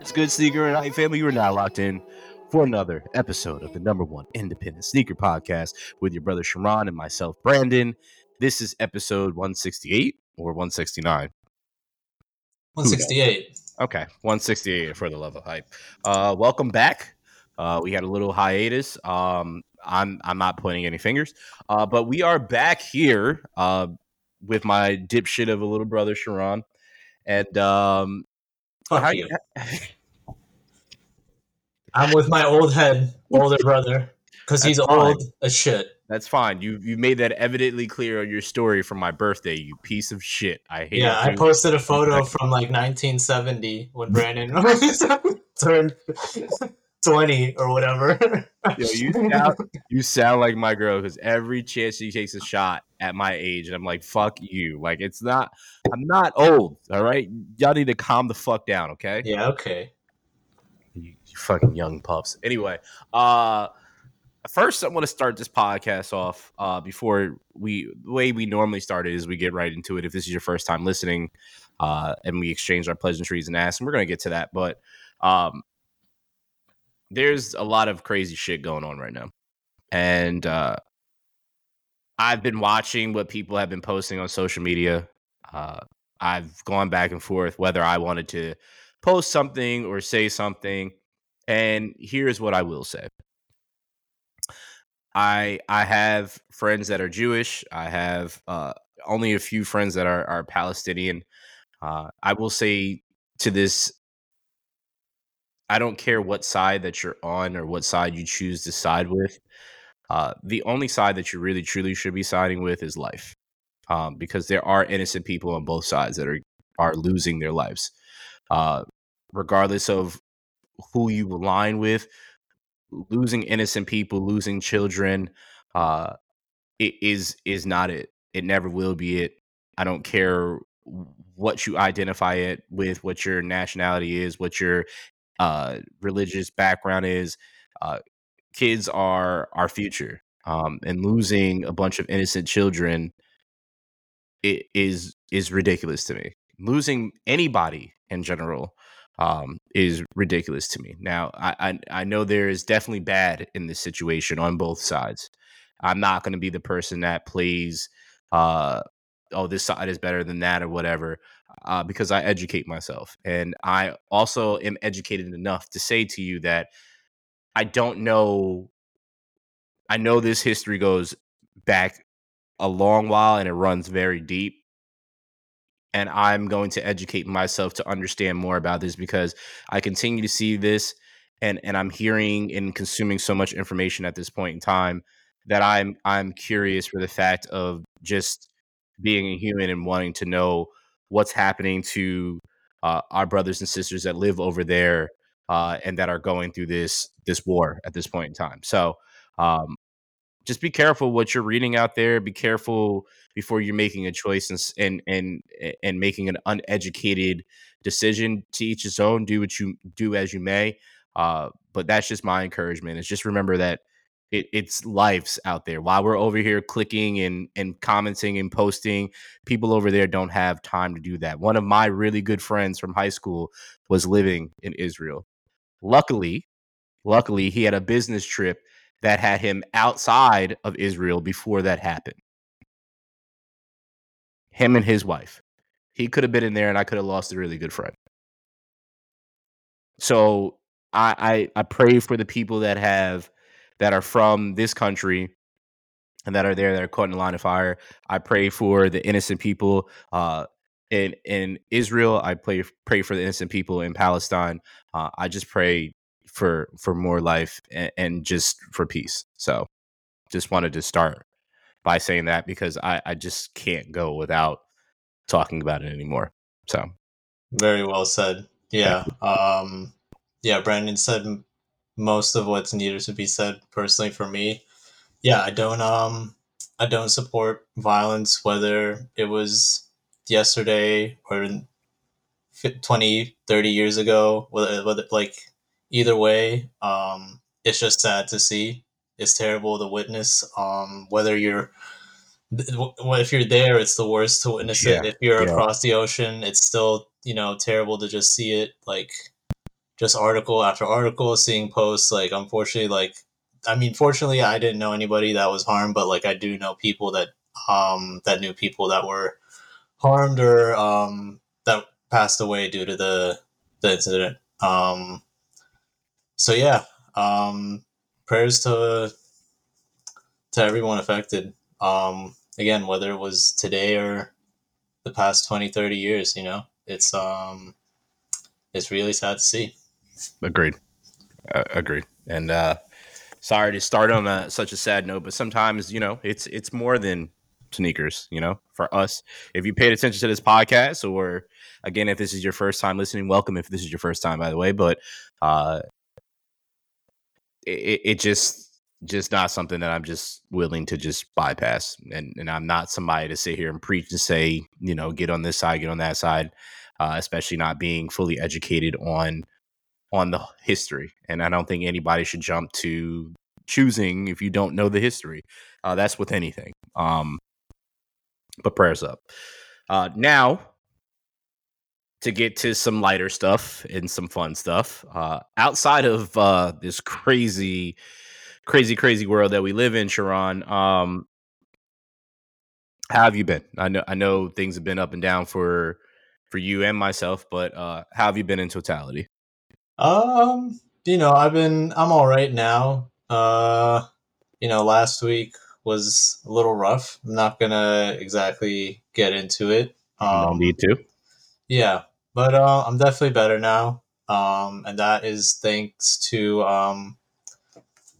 It's good, sneaker and hype family. You are now locked in for another episode of the number one independent sneaker podcast with your brother Sharon and myself, Brandon. This is episode 168 or 169. 168. Okay, 168 for the love of hype. Uh, welcome back. Uh, we had a little hiatus. Um, I'm I'm not pointing any fingers, uh, but we are back here uh, with my dipshit of a little brother Sharon, and um, Fuck how you. you- I'm with my old head, older brother, because he's fine. old as shit. That's fine. You you made that evidently clear on your story from my birthday. You piece of shit. I hate Yeah, I posted a photo from like 1970 when Brandon turned 20 or whatever. Yo, you sound you sound like my girl because every chance she takes a shot at my age, and I'm like, fuck you. Like it's not. I'm not old. All right, y'all need to calm the fuck down. Okay. yeah, okay. You, you fucking young pups. Anyway, uh first I want to start this podcast off uh before we the way we normally start it is we get right into it. If this is your first time listening, uh and we exchange our pleasantries and ask, and we're gonna get to that, but um there's a lot of crazy shit going on right now. And uh I've been watching what people have been posting on social media. Uh I've gone back and forth whether I wanted to post something or say something. And here's what I will say. I I have friends that are Jewish. I have uh, only a few friends that are, are Palestinian. Uh, I will say to this, I don't care what side that you're on or what side you choose to side with. Uh, the only side that you really truly should be siding with is life, um, because there are innocent people on both sides that are are losing their lives, uh, regardless of who you align with. Losing innocent people, losing children, uh, it is is not it. It never will be it. I don't care what you identify it with, what your nationality is, what your uh, religious background is. Uh, kids are our future, um, and losing a bunch of innocent children i- is is ridiculous to me. Losing anybody in general um, is ridiculous to me. Now, I, I I know there is definitely bad in this situation on both sides. I'm not going to be the person that plays, uh, oh, this side is better than that or whatever, uh, because I educate myself, and I also am educated enough to say to you that I don't know. I know this history goes back a long while and it runs very deep and I'm going to educate myself to understand more about this because I continue to see this and and I'm hearing and consuming so much information at this point in time that I'm I'm curious for the fact of just being a human and wanting to know what's happening to uh, our brothers and sisters that live over there uh, and that are going through this this war at this point in time. So um, just be careful what you're reading out there. Be careful before you're making a choice and and and and making an uneducated decision. To each his own. Do what you do as you may. Uh, but that's just my encouragement. Is just remember that it, it's lives out there. While we're over here clicking and and commenting and posting, people over there don't have time to do that. One of my really good friends from high school was living in Israel. Luckily, luckily he had a business trip that had him outside of Israel before that happened. Him and his wife. He could have been in there and I could have lost a really good friend. So I, I I pray for the people that have that are from this country and that are there that are caught in the line of fire. I pray for the innocent people uh, in in Israel. I pray pray for the innocent people in Palestine. Uh, I just pray for for more life and, and just for peace. So, just wanted to start by saying that because I I just can't go without talking about it anymore. So, Very well said. Yeah. Um, yeah, Brandon said most of what's needed to be said personally for me. Yeah, I don't um I don't support violence whether it was yesterday or in 20 30 years ago whether, whether like either way, um, it's just sad to see. It's terrible to witness. Um, whether you're if you're there, it's the worst to witness yeah, it. If you're yeah. across the ocean, it's still you know terrible to just see it. Like just article after article, seeing posts. Like unfortunately, like I mean, fortunately, I didn't know anybody that was harmed, but like I do know people that um that knew people that were harmed or um that passed away due to the the incident. Um, so yeah, um, prayers to to everyone affected. Um, again, whether it was today or the past 20, 30 years, you know, it's um, it's really sad to see. Agreed. Uh, agreed. And uh, sorry to start on a, such a sad note, but sometimes you know it's it's more than sneakers. You know, for us, if you paid attention to this podcast, or again, if this is your first time listening, welcome. If this is your first time, by the way, but uh, it, it just just not something that I'm just willing to just bypass. And and I'm not somebody to sit here and preach and say, you know, get on this side, get on that side, uh, especially not being fully educated on on the history. And I don't think anybody should jump to choosing if you don't know the history. Uh, that's with anything. Um, but prayers up. Uh, now to get to some lighter stuff and some fun stuff. Uh, outside of uh, this crazy, crazy, crazy world that we live in, Sharon, um, how have you been? I know I know things have been up and down for for you and myself, but uh, how have you been in totality? Um, you know, I've been I'm all right now. Uh, you know, last week was a little rough. I'm not gonna exactly get into it. Um, no need to. Yeah, but uh, I'm definitely better now, um, and that is thanks to um,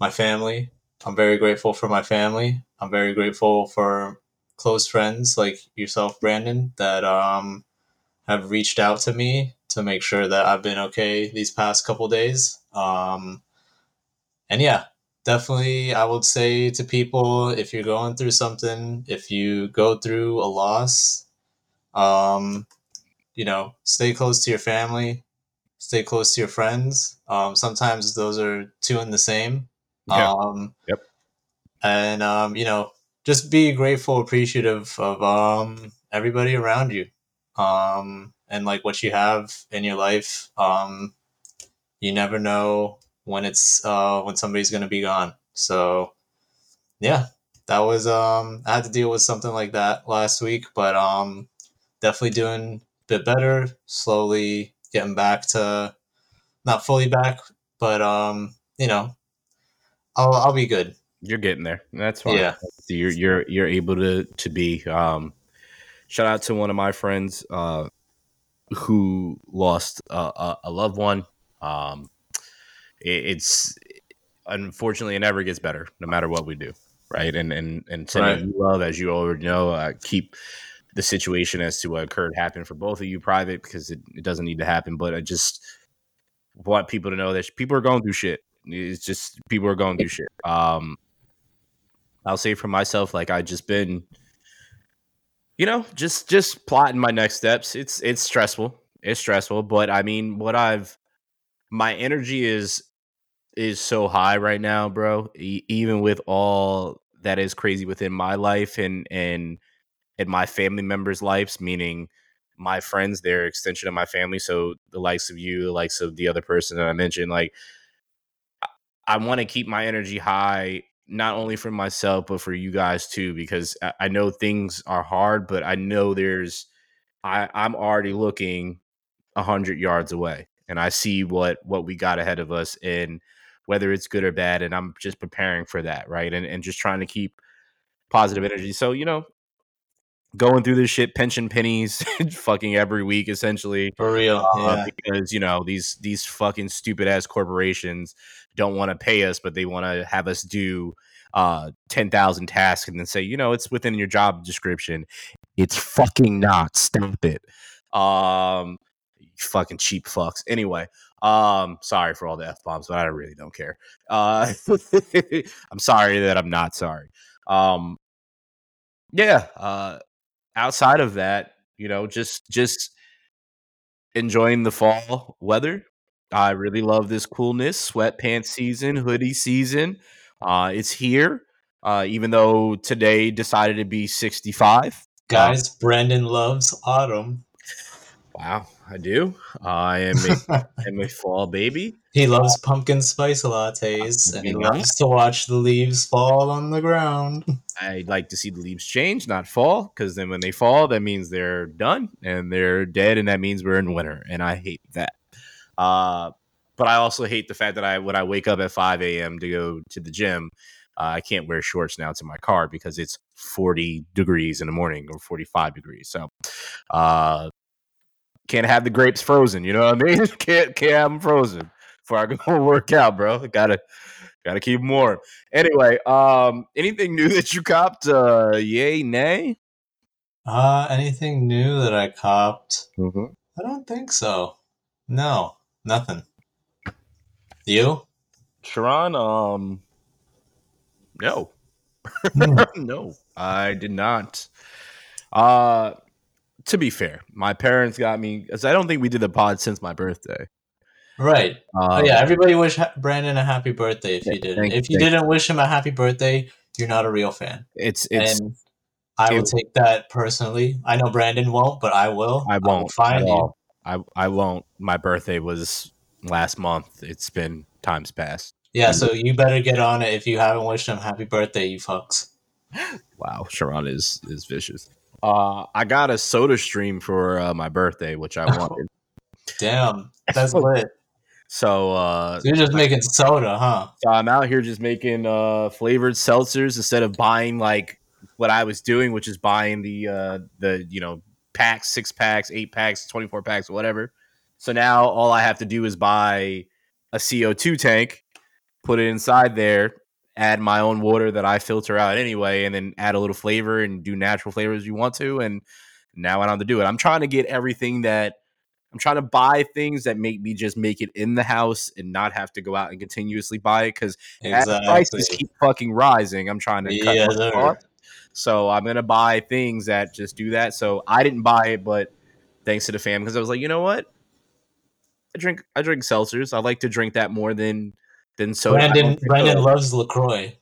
my family. I'm very grateful for my family. I'm very grateful for close friends like yourself, Brandon, that um, have reached out to me to make sure that I've been okay these past couple days. Um, and yeah, definitely, I would say to people if you're going through something, if you go through a loss, um, you know, stay close to your family, stay close to your friends. Um, sometimes those are two in the same. Yeah. Um, yep. And um, you know, just be grateful, appreciative of um, everybody around you, um, and like what you have in your life. Um, you never know when it's uh, when somebody's gonna be gone. So, yeah, that was um, I had to deal with something like that last week, but um, definitely doing bit better, slowly getting back to not fully back, but um, you know, I'll I'll be good. You're getting there. That's fine. Yeah. You're you're you're able to to be um shout out to one of my friends uh who lost a, a loved one. Um it, it's unfortunately it never gets better no matter what we do right and and and sending right. love as you already know uh, keep the situation as to what occurred happened for both of you private because it, it doesn't need to happen. But I just want people to know that people are going through shit. It's just people are going through shit. Um, I'll say for myself, like I just been, you know, just just plotting my next steps. It's it's stressful. It's stressful, but I mean, what I've my energy is is so high right now, bro. E- even with all that is crazy within my life and and in my family members' lives, meaning my friends, they're extension of my family. So the likes of you, the likes of the other person that I mentioned, like I, I want to keep my energy high, not only for myself, but for you guys too, because I, I know things are hard, but I know there's I, I'm already looking a hundred yards away and I see what what we got ahead of us and whether it's good or bad. And I'm just preparing for that, right? And and just trying to keep positive energy. So, you know, going through this shit, pension pennies, fucking every week, essentially. For real, uh, yeah. Because you know these these fucking stupid ass corporations don't want to pay us, but they want to have us do uh ten thousand tasks and then say, you know, it's within your job description. It's fucking not. Stop it. Um, fucking cheap fucks. Anyway, um, sorry for all the f bombs, but I really don't care. Uh, I'm sorry that I'm not sorry. Um, yeah, uh, outside of that, you know, just just enjoying the fall weather. I really love this coolness. Sweatpants season, hoodie season. Uh, it's here. Uh, even though today decided to be 65. Guys, uh, Brandon loves autumn. Wow, I do. I am a, am a fall baby. He loves pumpkin spice lattes, and he loves to watch the leaves fall on the ground. I like to see the leaves change, not fall, because then when they fall, that means they're done and they're dead, and that means we're in winter, and I hate that. Uh, but I also hate the fact that I when I wake up at 5 a.m. to go to the gym, uh, I can't wear shorts now to my car because it's 40 degrees in the morning or 45 degrees. So, uh, can't have the grapes frozen. You know what I mean? can't can't have them frozen before I go work out, bro. Gotta gotta keep them warm. Anyway, um, anything new that you copped? Uh, yay, nay? Uh, anything new that I copped? Mm-hmm. I don't think so. No, nothing. You? Sharon, um, no. Mm. no, I did not. Uh to be fair, my parents got me because I don't think we did the pod since my birthday. Right. Um, oh, yeah. Everybody wish Brandon a happy birthday if you didn't. If you didn't wish him a happy birthday, you're not a real fan. It's it's. And I will take that personally. I know Brandon won't, but I will. I won't. I will find you. I I won't. My birthday was last month. It's been times past. Yeah, so you better get on it if you haven't wished him happy birthday, you fucks. Wow, Sharon is is vicious. Uh, I got a soda stream for uh, my birthday, which I wanted. Damn, that's lit. So, uh, so you're just making soda, huh? So I'm out here just making uh, flavored seltzers instead of buying like what I was doing, which is buying the uh, the you know packs, six packs, eight packs, twenty four packs, whatever. So now all I have to do is buy a CO2 tank, put it inside there, add my own water that I filter out anyway, and then add a little flavor and do natural flavors you want to. And now I don't have to do it. I'm trying to get everything that I'm trying to buy things that make me just make it in the house and not have to go out and continuously buy it because exactly. prices keep fucking rising. I'm trying to cut yeah, So I'm gonna buy things that just do that. So I didn't buy it, but thanks to the fam because I was like, you know what? I drink I drink seltzers. I like to drink that more than than soda. Brandon Brandon loves Lacroix.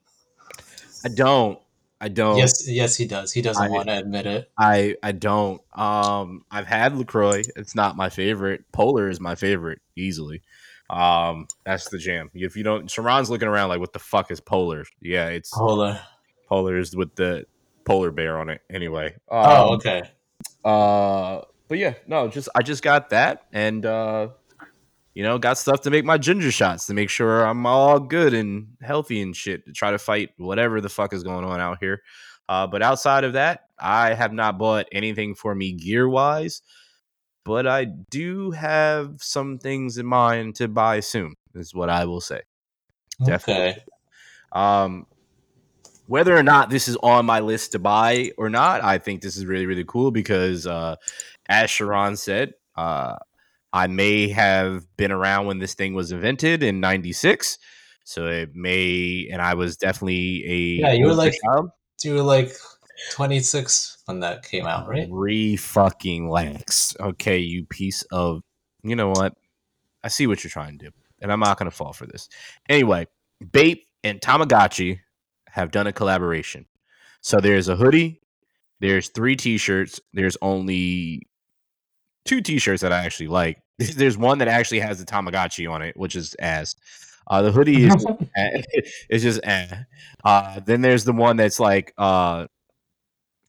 I don't. I don't. Yes, yes, he does. He doesn't I, want to admit it. I I don't. Um, I've had Lacroix. It's not my favorite. Polar is my favorite easily. Um, that's the jam. If you don't, Sharon's looking around like, what the fuck is Polar? Yeah, it's Polar. Polar is with the polar bear on it. Anyway. Um, oh, okay. Uh, but yeah, no, just I just got that, and uh, you know, got stuff to make my ginger shots to make sure I'm all good and healthy and shit to try to fight whatever the fuck is going on out here. Uh, but outside of that, I have not bought anything for me gear wise, but I do have some things in mind to buy soon, is what I will say. Okay. Definitely. Um, whether or not this is on my list to buy or not, I think this is really, really cool because, uh, as Sharon said, uh, I may have been around when this thing was invented in '96, so it may, and I was definitely a yeah. You were like child. you were like 26 when that came out, right? Three fucking legs. Okay, you piece of. You know what? I see what you're trying to do, and I'm not going to fall for this. Anyway, Bape and Tamagotchi have done a collaboration. So there's a hoodie, there's three T-shirts, there's only two T-shirts that I actually like. There's one that actually has the Tamagotchi on it, which is ass. Uh, the hoodie is it's just eh. Uh, then there's the one that's like uh,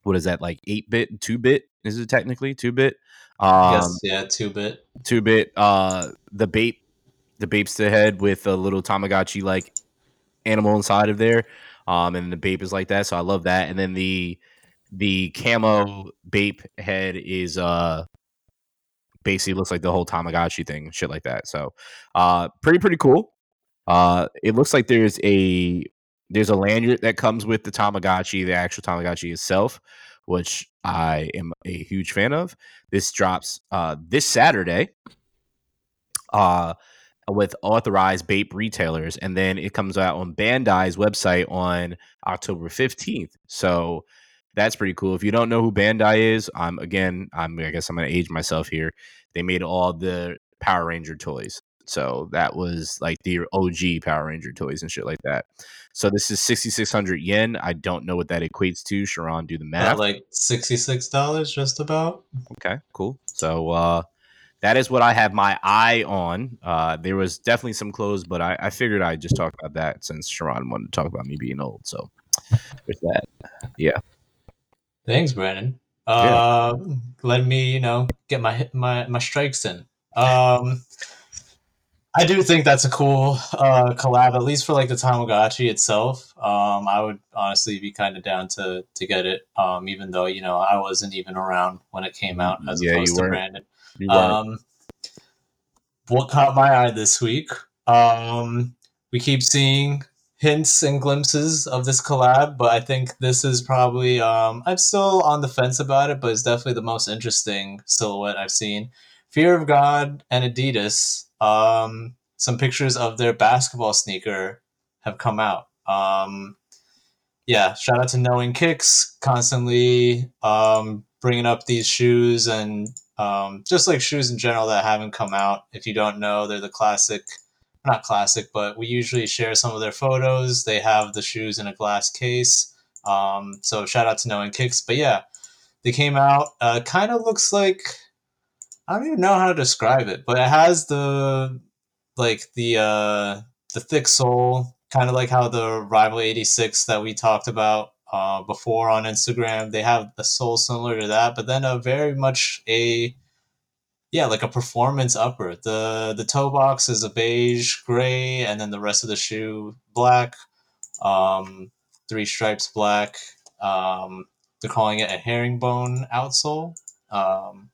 what is that like eight bit, two bit? Is it technically two bit? Um, yes, yeah, two bit, two bit. Uh, the Bape, the Bape's the head with a little Tamagotchi like animal inside of there. Um, and the Bape is like that, so I love that. And then the the camo Bape head is uh basically looks like the whole Tamagotchi thing, shit like that. So, uh, pretty pretty cool. Uh, it looks like there's a there's a lanyard that comes with the Tamagotchi, the actual Tamagotchi itself, which I am a huge fan of. This drops uh, this Saturday. Uh, with authorized Bape retailers, and then it comes out on Bandai's website on October 15th. So that's pretty cool. If you don't know who Bandai is, I'm again, I'm I guess I'm gonna age myself here. They made all the Power Ranger toys. So that was like the OG Power Ranger toys and shit like that. So this is 6,600 yen. I don't know what that equates to. Sharon, do the math. About like $66 just about. Okay, cool. So uh, that is what I have my eye on. Uh, there was definitely some clothes, but I, I figured I'd just talk about that since Sharon wanted to talk about me being old. So there's that. Yeah. Thanks, Brandon. Uh, yeah. let me, you know, get my my my strikes in. Um, I do think that's a cool uh, collab, at least for like the Tamagotchi itself. Um, I would honestly be kind of down to to get it, um, even though you know I wasn't even around when it came out, as yeah, opposed to Brandon. Um, what caught my eye this week? Um, we keep seeing hints and glimpses of this collab, but I think this is probably um, I'm still on the fence about it, but it's definitely the most interesting silhouette I've seen. Fear of God and Adidas. Um, some pictures of their basketball sneaker have come out. Um, yeah, shout out to Knowing Kicks, constantly um, bringing up these shoes and um, just like shoes in general that haven't come out. If you don't know, they're the classic, not classic, but we usually share some of their photos. They have the shoes in a glass case. Um, so shout out to No Knowing Kicks. But yeah, they came out. Uh, kind of looks like I don't even know how to describe it, but it has the like the uh, the thick sole, kind of like how the Rival eighty six that we talked about uh, before on Instagram. They have a sole similar to that, but then a very much a yeah, like a performance upper. The the toe box is a beige gray, and then the rest of the shoe black. Um, three stripes black. Um, they're calling it a herringbone outsole. Um,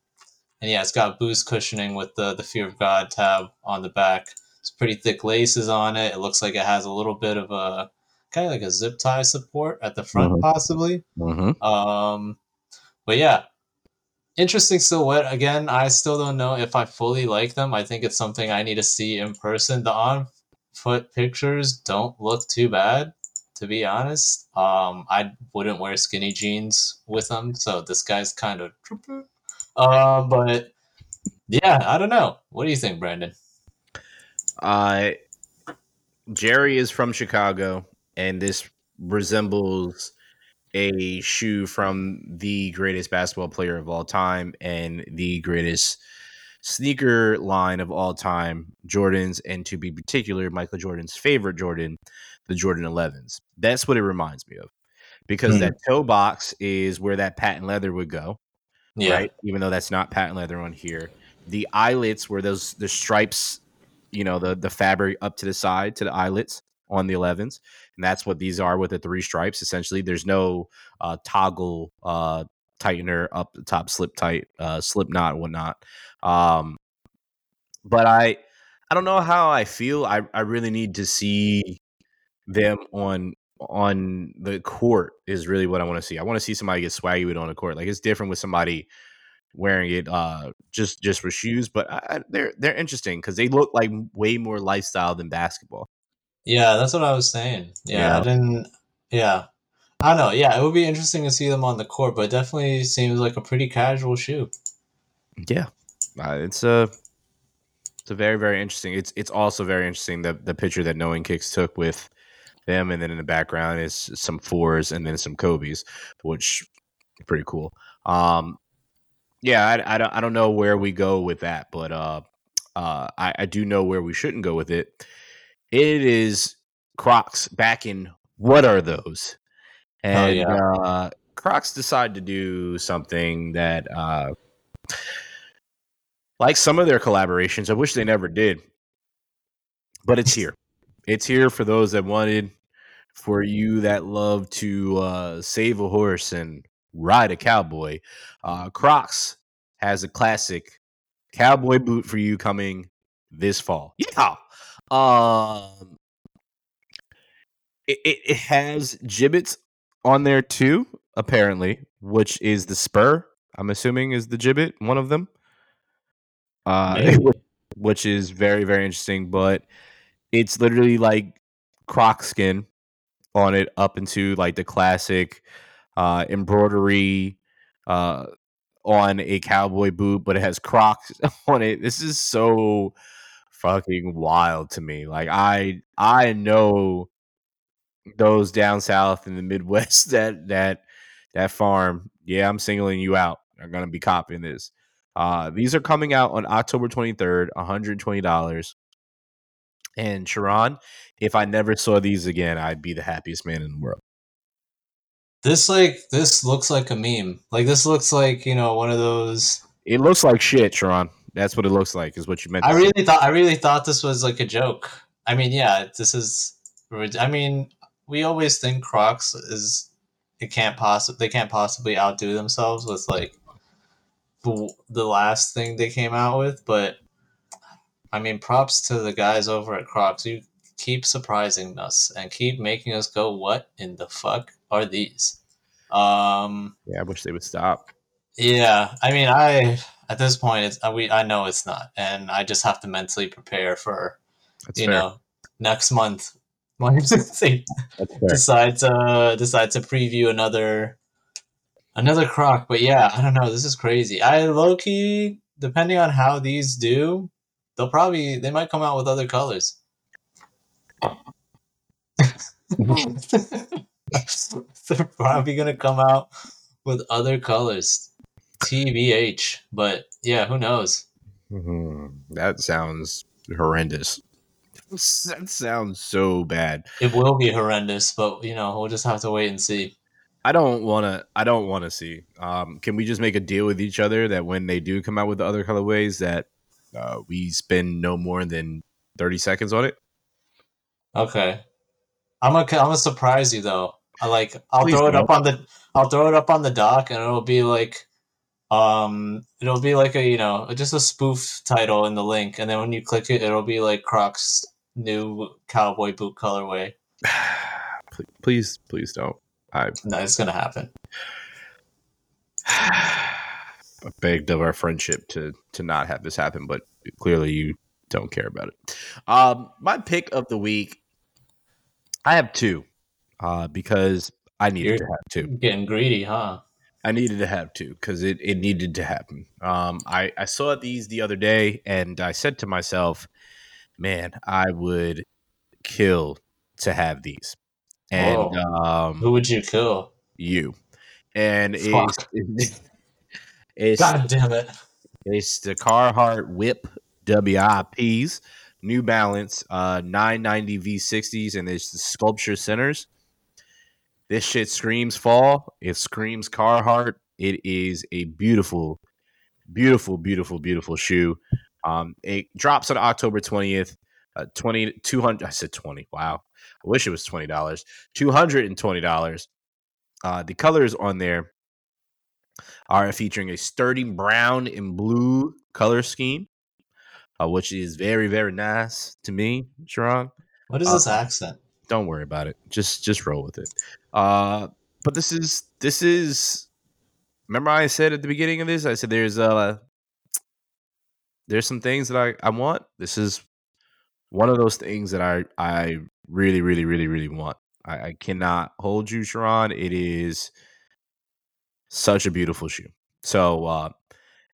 and yeah, it's got boost cushioning with the the Fear of God tab on the back. It's pretty thick laces on it. It looks like it has a little bit of a kind of like a zip tie support at the front, mm-hmm. possibly. Mm-hmm. Um, but yeah, interesting silhouette. Again, I still don't know if I fully like them. I think it's something I need to see in person. The on foot pictures don't look too bad, to be honest. Um, I wouldn't wear skinny jeans with them, so this guy's kind of. Uh, but yeah, I don't know. What do you think, Brandon? Uh, Jerry is from Chicago and this resembles a shoe from the greatest basketball player of all time and the greatest sneaker line of all time, Jordans, and to be particular, Michael Jordan's favorite Jordan, the Jordan 11s. That's what it reminds me of because mm-hmm. that toe box is where that patent leather would go. Yeah. Right. Even though that's not patent leather on here. The eyelets where those the stripes, you know, the the fabric up to the side to the eyelets on the 11s and that's what these are with the three stripes essentially. There's no uh, toggle uh, tightener up the top slip tight uh, slip knot whatnot. Um, but i i don't know how i feel. I, I really need to see them on on the court is really what i want to see. I want to see somebody get swaggy with on the court. Like it's different with somebody wearing it uh just just for shoes but I, they're they're interesting because they look like way more lifestyle than basketball yeah, that's what I was saying. Yeah, yeah, I didn't. Yeah, I don't know. Yeah, it would be interesting to see them on the court, but definitely seems like a pretty casual shoe. Yeah, uh, it's a it's a very very interesting. It's it's also very interesting the the picture that Knowing Kicks took with them, and then in the background is some fours and then some Kobe's, which pretty cool. Um, yeah, I, I don't I don't know where we go with that, but uh, uh, I, I do know where we shouldn't go with it it is Crocs back in what are those? And oh, yeah. uh, Crocs decide to do something that, uh, like some of their collaborations, I wish they never did, but it's here. It's here for those that wanted, for you that love to uh, save a horse and ride a cowboy. Uh, Crocs has a classic cowboy boot for you coming this fall. Yeah. Um, it, it, has Jibbitz on there too, apparently, which is the spur. I'm assuming is the Jibbit, one of them. Uh, which is very very interesting, but it's literally like croc skin on it up into like the classic uh, embroidery uh, on a cowboy boot, but it has Crocs on it. This is so fucking wild to me. Like I I know those down south in the Midwest that that that farm. Yeah, I'm singling you out. I'm gonna be copying this. Uh, these are coming out on October 23rd, $120. And Sharon, if I never saw these again, I'd be the happiest man in the world. This like this looks like a meme. Like this looks like you know one of those. It looks like shit, Sharon. That's what it looks like. Is what you meant. I really say. thought. I really thought this was like a joke. I mean, yeah, this is. I mean, we always think Crocs is. It can't possibly. They can't possibly outdo themselves with like. The, the last thing they came out with, but I mean, props to the guys over at Crocs. You keep surprising us and keep making us go, "What in the fuck are these?" Um, yeah, I wish they would stop. Yeah, I mean, I at this point, it's uh, we I know it's not, and I just have to mentally prepare for, That's you fair. know, next month when they decide to decide to preview another another croc. But yeah, I don't know. This is crazy. I low key, depending on how these do, they'll probably they might come out with other colors. They're probably gonna come out with other colors. TBH. But yeah, who knows? Mm-hmm. That sounds horrendous. That sounds so bad. It will be horrendous, but you know, we'll just have to wait and see. I don't want to. I don't want to see. Um, can we just make a deal with each other that when they do come out with the other colorways, that uh, we spend no more than thirty seconds on it? Okay, I'm gonna. I'm gonna surprise you though. I like. I'll Please throw don't. it up on the. I'll throw it up on the dock, and it'll be like, um, it'll be like a you know just a spoof title in the link, and then when you click it, it'll be like Crocs new cowboy boot colorway. please, please don't. I no, it's gonna happen. I begged of our friendship to to not have this happen, but clearly you don't care about it. Um, my pick of the week, I have two, uh, because I needed You're to have two. Getting greedy, huh? I needed to have two because it, it needed to happen. Um, I, I saw these the other day and I said to myself, man, I would kill to have these. And um, who would you kill? You. And Fuck. it's, it's God damn it. It's the Carhartt Whip WIPs, New Balance uh, 990 V60s, and it's the sculpture centers. This shit screams fall. It screams Carhartt. It is a beautiful, beautiful, beautiful, beautiful shoe. Um, it drops on October 20th. Uh, 20 200 I said 20. Wow. I wish it was $20. $220. Uh, the colors on there are featuring a sturdy brown and blue color scheme, uh, which is very, very nice to me, Sharon. What is this uh, accent? Don't worry about it. Just just roll with it. Uh, but this is this is. Remember, I said at the beginning of this, I said there's uh there's some things that I I want. This is one of those things that I I really really really really want. I, I cannot hold you, Sharon. It is such a beautiful shoe. So uh,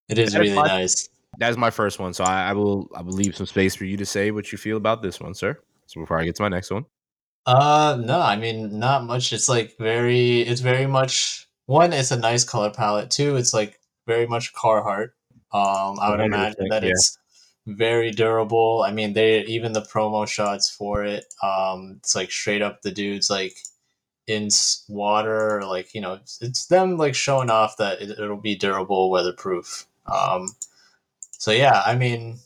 it is really my, nice. That's my first one. So I, I will I will leave some space for you to say what you feel about this one, sir. So before I get to my next one. Uh, no, I mean not much. It's like very, it's very much one. It's a nice color palette. Two, it's like very much Carhartt. Um, I would imagine that yeah. it's very durable. I mean, they even the promo shots for it. Um, it's like straight up the dudes like in water, like you know, it's, it's them like showing off that it, it'll be durable, weatherproof. Um, so yeah, I mean,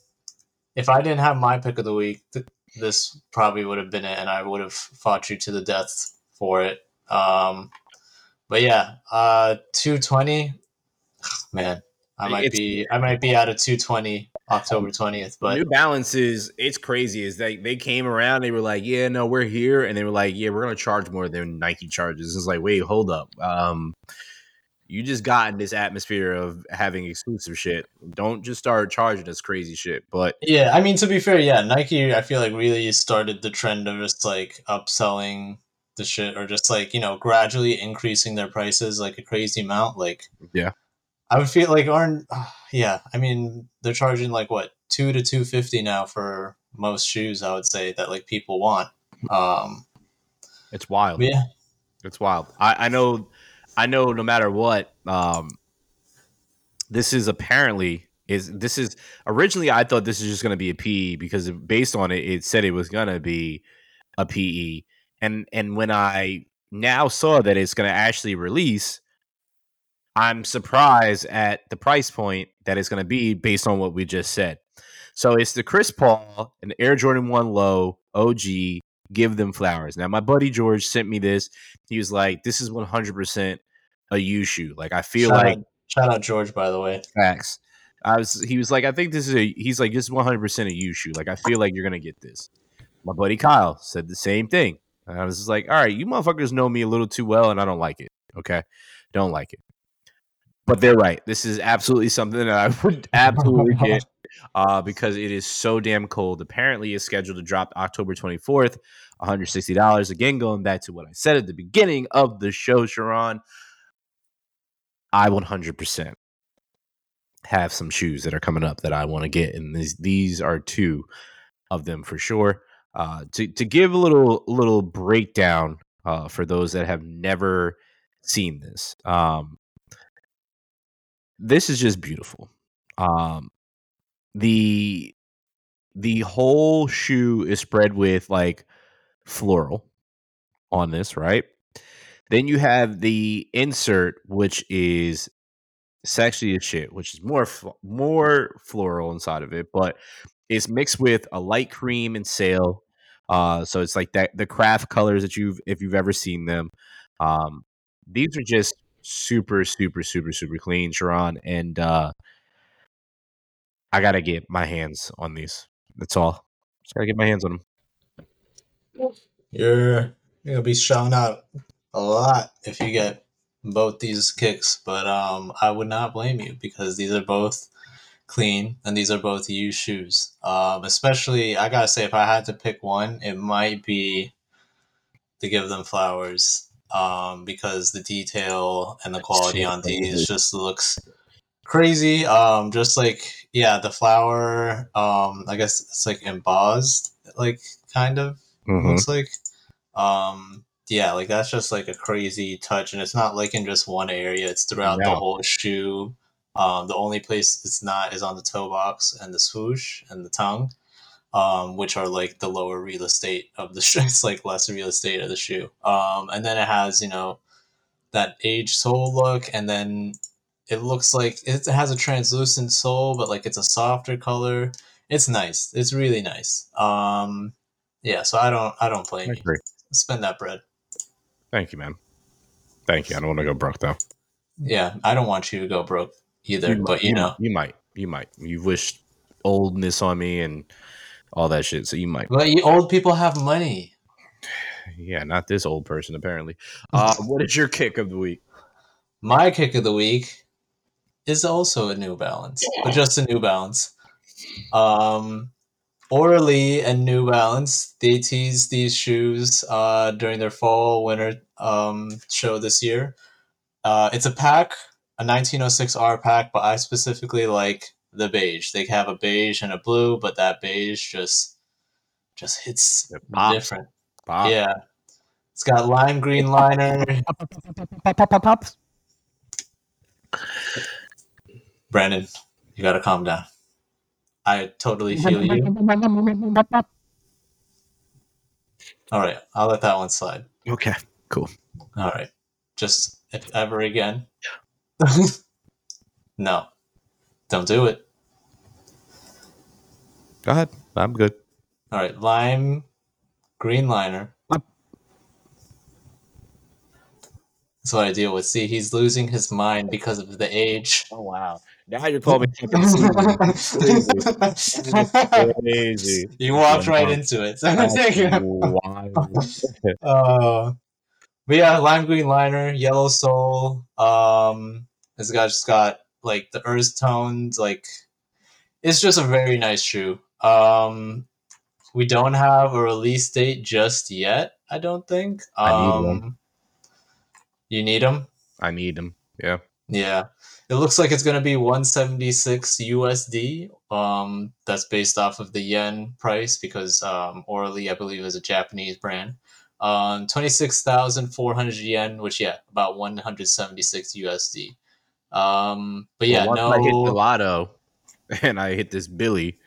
if I didn't have my pick of the week, th- this probably would have been it, and I would have fought you to the death for it. Um, but yeah, uh, two twenty, man, I might it's, be I might be out of two twenty October twentieth. But New Balance is it's crazy. Is they they came around, they were like, yeah, no, we're here, and they were like, yeah, we're gonna charge more than Nike charges. It's like, wait, hold up. Um, you just got in this atmosphere of having exclusive shit. Don't just start charging us crazy shit. But yeah, I mean to be fair, yeah, Nike I feel like really started the trend of just like upselling the shit or just like, you know, gradually increasing their prices like a crazy amount. Like Yeah. I would feel like aren't uh, yeah, I mean they're charging like what, two to two fifty now for most shoes. I would say that like people want. Um, It's wild. yeah, It's wild. I, I know. I know. No matter what, um, this is apparently is this is originally. I thought this is just going to be a PE because based on it, it said it was going to be a PE, and and when I now saw that it's going to actually release, I'm surprised at the price point that it's going to be based on what we just said. So it's the Chris Paul and the Air Jordan One Low OG. Give them flowers. Now my buddy George sent me this. He was like, "This is 100 percent a U shoe." Like I feel shout like out, shout out George by the way. facts. I was. He was like, "I think this is a." He's like, "This is 100 percent a U shoe." Like I feel like you're gonna get this. My buddy Kyle said the same thing. And I was just like, "All right, you motherfuckers know me a little too well, and I don't like it. Okay, don't like it." But they're right. This is absolutely something that I would absolutely get uh, because it is so damn cold. Apparently, it's scheduled to drop October 24th, $160. Again, going back to what I said at the beginning of the show, Sharon, I 100% have some shoes that are coming up that I want to get. And these, these are two of them for sure. Uh, to, to give a little little breakdown uh, for those that have never seen this, um, this is just beautiful. Um, the the whole shoe is spread with like floral on this, right? Then you have the insert, which is sexy as shit, which is more more floral inside of it, but it's mixed with a light cream and sail. Uh, so it's like that the craft colors that you've if you've ever seen them. Um, these are just super, super, super, super clean, Sharon, and uh, I gotta get my hands on these. That's all. Just gotta get my hands on them. You're gonna be showing out a lot if you get both these kicks, but um, I would not blame you because these are both clean and these are both used shoes. Um, especially, I gotta say, if I had to pick one, it might be to give them flowers um, because the detail and the quality on these just looks crazy. Um, just like yeah, the flower. Um, I guess it's like embossed, like kind of Mhm. looks like. Um, yeah, like that's just like a crazy touch, and it's not like in just one area; it's throughout the whole shoe. Um, the only place it's not is on the toe box and the swoosh and the tongue, um, which are like the lower real estate of the shoe. It's like less real estate of the shoe. Um, and then it has you know that aged sole look, and then it looks like it has a translucent sole, but like it's a softer color. It's nice. It's really nice. Um, yeah, so I don't I don't blame I you. Spend that bread. Thank you, man. Thank you. I don't want to go broke though. Yeah, I don't want you to go broke either, You but might- you know. you might, you might. You've wished oldness on me and all that shit, so you might. But you old people have money. Yeah, not this old person apparently. Uh, what is your kick of the week? My kick of the week is also a New Balance, but just a New Balance. Um, Auralee and New Balance they teased these shoes uh, during their fall winter um, show this year. Uh, it's a pack, a 1906R pack, but I specifically like the beige. They have a beige and a blue, but that beige just just hits It pops. different. Bob. Yeah, it's got lime green liner. Pop, pop. Brandon, you gotta calm down. I totally mmm, feel you. Mmm, mmm, All right, I'll let that one slide. Okay, cool. All right, just if ever again. no, don't do it. Go ahead. I'm good. All right, lime green liner. Up. That's what I deal with. See, he's losing his mind because of the age. Oh wow! Now you're calling me fucking crazy. you walked right into it. Wild. Uh, but yeah, lime green liner, yellow sole. Um, it's got just got like the earth tones. Like, it's just a very nice shoe. Um, we don't have a release date just yet. I don't think. Um, I need one. You need them. I need them. Yeah. Yeah. It looks like it's going to be 176 USD. Um, that's based off of the yen price because um, Auralee, I believe, is a Japanese brand. Um, 26,400 yen, which, yeah, about 176 USD. Um, but yeah, well, no. I hit the lotto and I hit this Billy,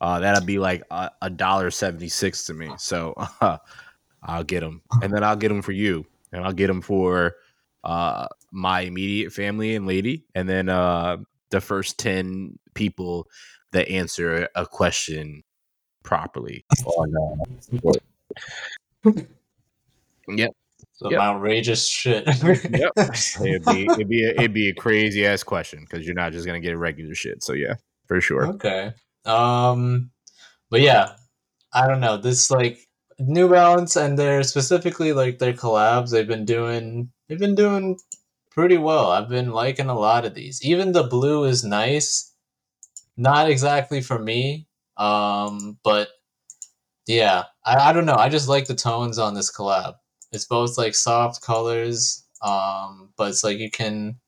uh, that'd be like a dollar seventy six to me. So uh, I'll get them, and then I'll get them for you, and I'll get them for uh, my immediate family and lady, and then uh, the first ten people that answer a question properly. On, uh, yep. Some yep. outrageous shit. yep. It'd be it'd be a, it'd be a crazy ass question because you're not just gonna get regular shit. So yeah, for sure. Okay. Um, but yeah, I don't know. This like New Balance and their specifically like their collabs. They've been doing they've been doing pretty well. I've been liking a lot of these. Even the blue is nice. Not exactly for me. Um, but yeah, I, I don't know. I just like the tones on this collab. It's both like soft colors, um, but it's like you can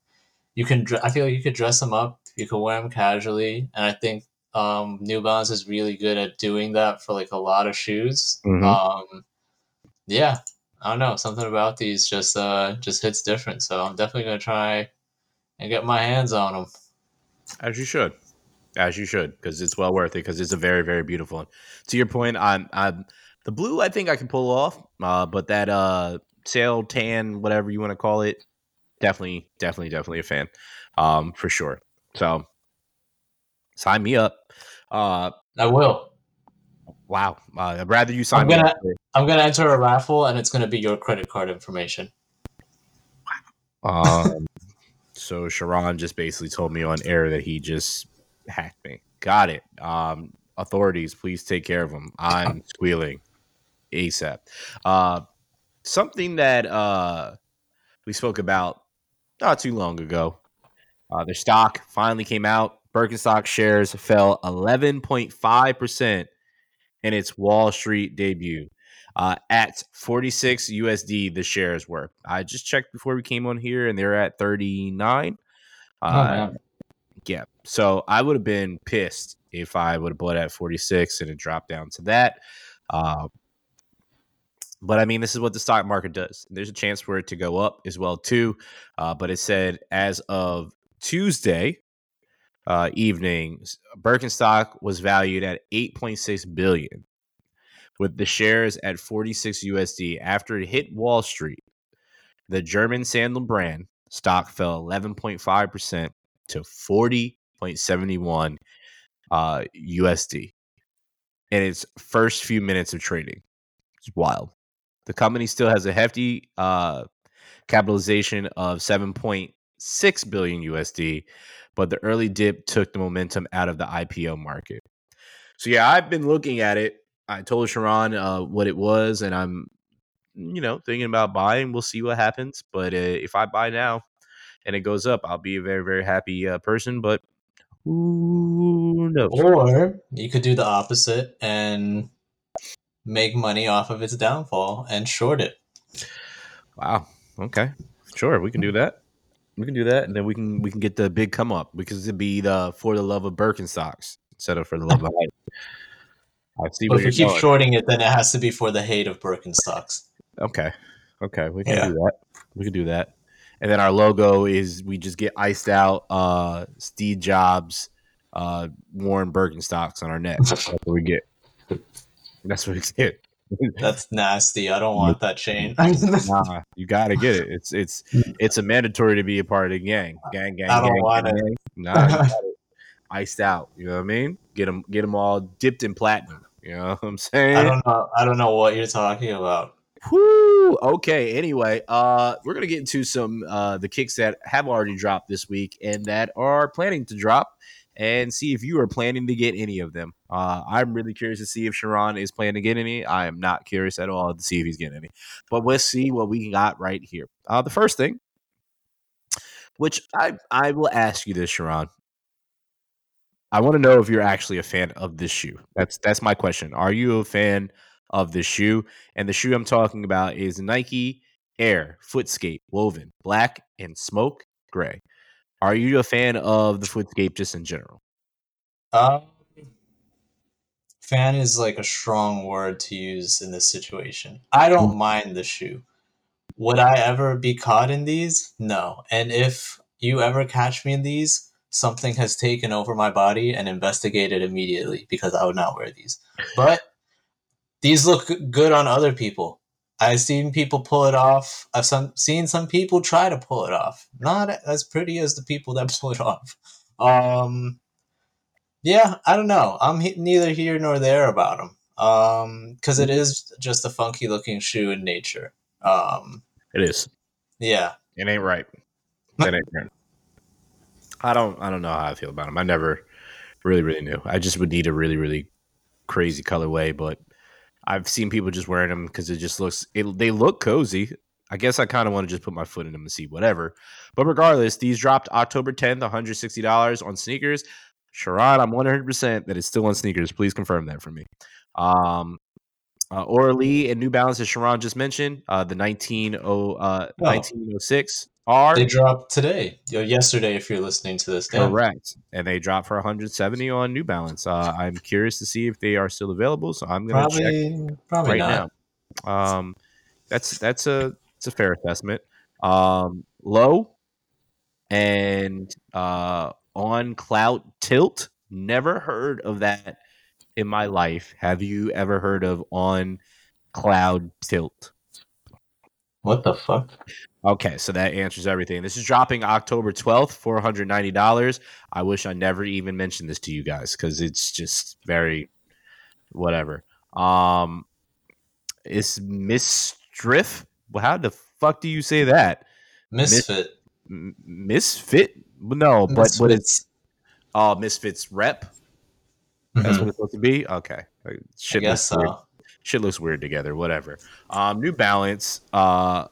you can. I feel like you could dress them up. You could wear them casually, and I think um, New Balance is really good at doing that for like a lot of shoes. Mm-hmm. Um, yeah, I don't know. Something about these just uh just hits different. So I'm definitely gonna try and get my hands on them. As you should, as you should, because it's well worth it. Because it's a very very beautiful one. To your point, I'm I'm the blue. I think I can pull off, uh, but that uh sail tan, whatever you want to call it, definitely definitely definitely a fan, um for sure. So sign me up. Uh, I will. Wow, uh, I'd rather you sign. I'm gonna I'm gonna enter a raffle, and it's gonna be your credit card information. Um, so Sharon just basically told me on air that he just hacked me. Got it. Um, authorities, please take care of him. I'm squealing ASAP. Uh, something that uh we spoke about not too long ago. Uh, their stock finally came out. Birkenstock shares fell 11.5% in its Wall Street debut. Uh, at 46 USD, the shares were. I just checked before we came on here, and they're at 39. Uh, oh, yeah. So I would have been pissed if I would have bought at 46 and it dropped down to that. Uh, but I mean, this is what the stock market does. There's a chance for it to go up as well too. Uh, but it said as of Tuesday, uh, evening, Birkenstock was valued at 8.6 billion, with the shares at 46 USD. After it hit Wall Street, the German sandal brand stock fell 11.5 percent to 40.71 uh, USD in its first few minutes of trading. It's wild. The company still has a hefty uh, capitalization of 7.6 billion USD but the early dip took the momentum out of the IPO market. So yeah, I've been looking at it. I told Sharon uh, what it was, and I'm, you know, thinking about buying. We'll see what happens. But uh, if I buy now and it goes up, I'll be a very, very happy uh, person. But who knows? Or you could do the opposite and make money off of its downfall and short it. Wow. Okay. Sure, we can do that. We can do that, and then we can we can get the big come up because it'd be the for the love of Birkenstocks instead of for the love of. I see. But if you keep going. shorting it, then it has to be for the hate of Birkenstocks. Okay, okay, we can yeah. do that. We can do that. And then our logo is we just get iced out uh Steve Jobs uh worn Birkenstocks on our neck. That's what we get. That's what we get. That's nasty. I don't want that chain. nah, you gotta get it. It's it's it's a mandatory to be a part of the gang. Gang, gang. I don't gang, want gang, it. Nah, it iced out. You know what I mean? Get them, get them all dipped in platinum. You know what I'm saying? I don't know. I don't know what you're talking about. Whoo! Okay. Anyway, uh, we're gonna get into some uh the kicks that have already dropped this week and that are planning to drop and see if you are planning to get any of them. Uh, I'm really curious to see if Sharon is planning to get any. I am not curious at all to see if he's getting any. But let's see what we got right here. Uh, the first thing, which I I will ask you this, Sharon. I want to know if you're actually a fan of this shoe. That's that's my question. Are you a fan of this shoe? And the shoe I'm talking about is Nike Air Footscape Woven Black and Smoke Gray. Are you a fan of the Footscape just in general? Um, fan is like a strong word to use in this situation. I don't mind the shoe. Would I ever be caught in these? No. And if you ever catch me in these, something has taken over my body and investigated immediately because I would not wear these. But these look good on other people. I've seen people pull it off. I've some, seen some people try to pull it off. Not as pretty as the people that pull it off. Um, yeah, I don't know. I'm he- neither here nor there about them. Um, because it is just a funky looking shoe in nature. Um, it is. Yeah, it ain't right. It ain't right. I don't. I don't know how I feel about them. I never really, really knew. I just would need a really, really crazy colorway, but I've seen people just wearing them because it just looks. It, they look cozy. I guess I kind of want to just put my foot in them and see whatever. But regardless, these dropped October 10th, $160 on sneakers. Sharon, I'm 100% that it's still on sneakers. Please confirm that for me. Um, uh, Auralee and New Balance, as Sharon just mentioned, uh, the 19, uh, oh. 1906 R. They dropped today, yesterday, if you're listening to this. Damn. Correct. And they dropped for 170 on New Balance. Uh, I'm curious to see if they are still available. So I'm going to check probably right not. now. Um, that's that's a it's a fair assessment. Um, low and uh, on Cloud Tilt. Never heard of that in my life. Have you ever heard of On Cloud Tilt? What the fuck? Okay, so that answers everything. This is dropping October 12th, $490. I wish I never even mentioned this to you guys because it's just very whatever. Um it's Misdrift. Well, how the fuck do you say that? Misfit. Mis- misfit? No, but Misfits. but it's oh Misfits rep. Mm-hmm. That's what it's supposed to be. Okay, shit I guess so. Weird. Shit looks weird together. Whatever. Um, New Balance. Uh,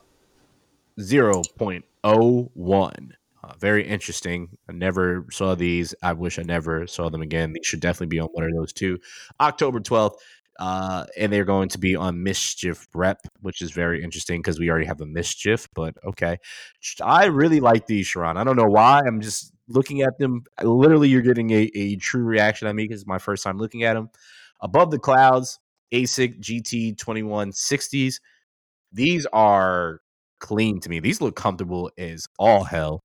zero point oh one. Uh, very interesting. I never saw these. I wish I never saw them again. These should definitely be on one of those two. October twelfth. Uh, and they're going to be on Mischief Rep, which is very interesting because we already have a Mischief. But okay, I really like these, Sharon. I don't know why. I'm just looking at them. Literally, you're getting a, a true reaction on me because it's my first time looking at them. Above the clouds, ASIC GT 2160s. These are clean to me. These look comfortable as all hell.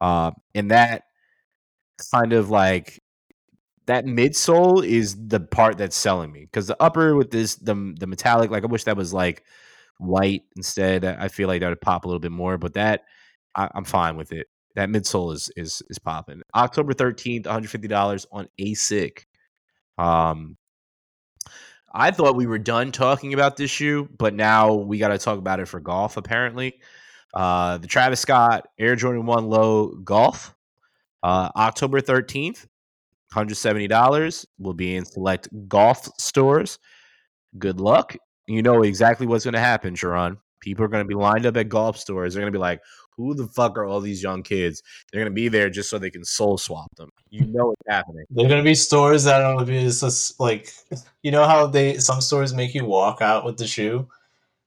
Uh, and that kind of like that midsole is the part that's selling me because the upper with this the the metallic like I wish that was like white instead. I feel like that would pop a little bit more, but that I, am fine with it. That midsole is is is popping. October thirteenth, one hundred fifty dollars on ASIC. Um, I thought we were done talking about this shoe, but now we got to talk about it for golf. Apparently, uh, the Travis Scott Air Jordan One Low Golf, uh, October thirteenth. $170 will be in select golf stores. Good luck. You know exactly what's going to happen, Sharon. People are going to be lined up at golf stores. They're going to be like, who the fuck are all these young kids? They're going to be there just so they can soul swap them. You know what's happening. They're going to be stores that are gonna be just like, you know how they some stores make you walk out with the shoe?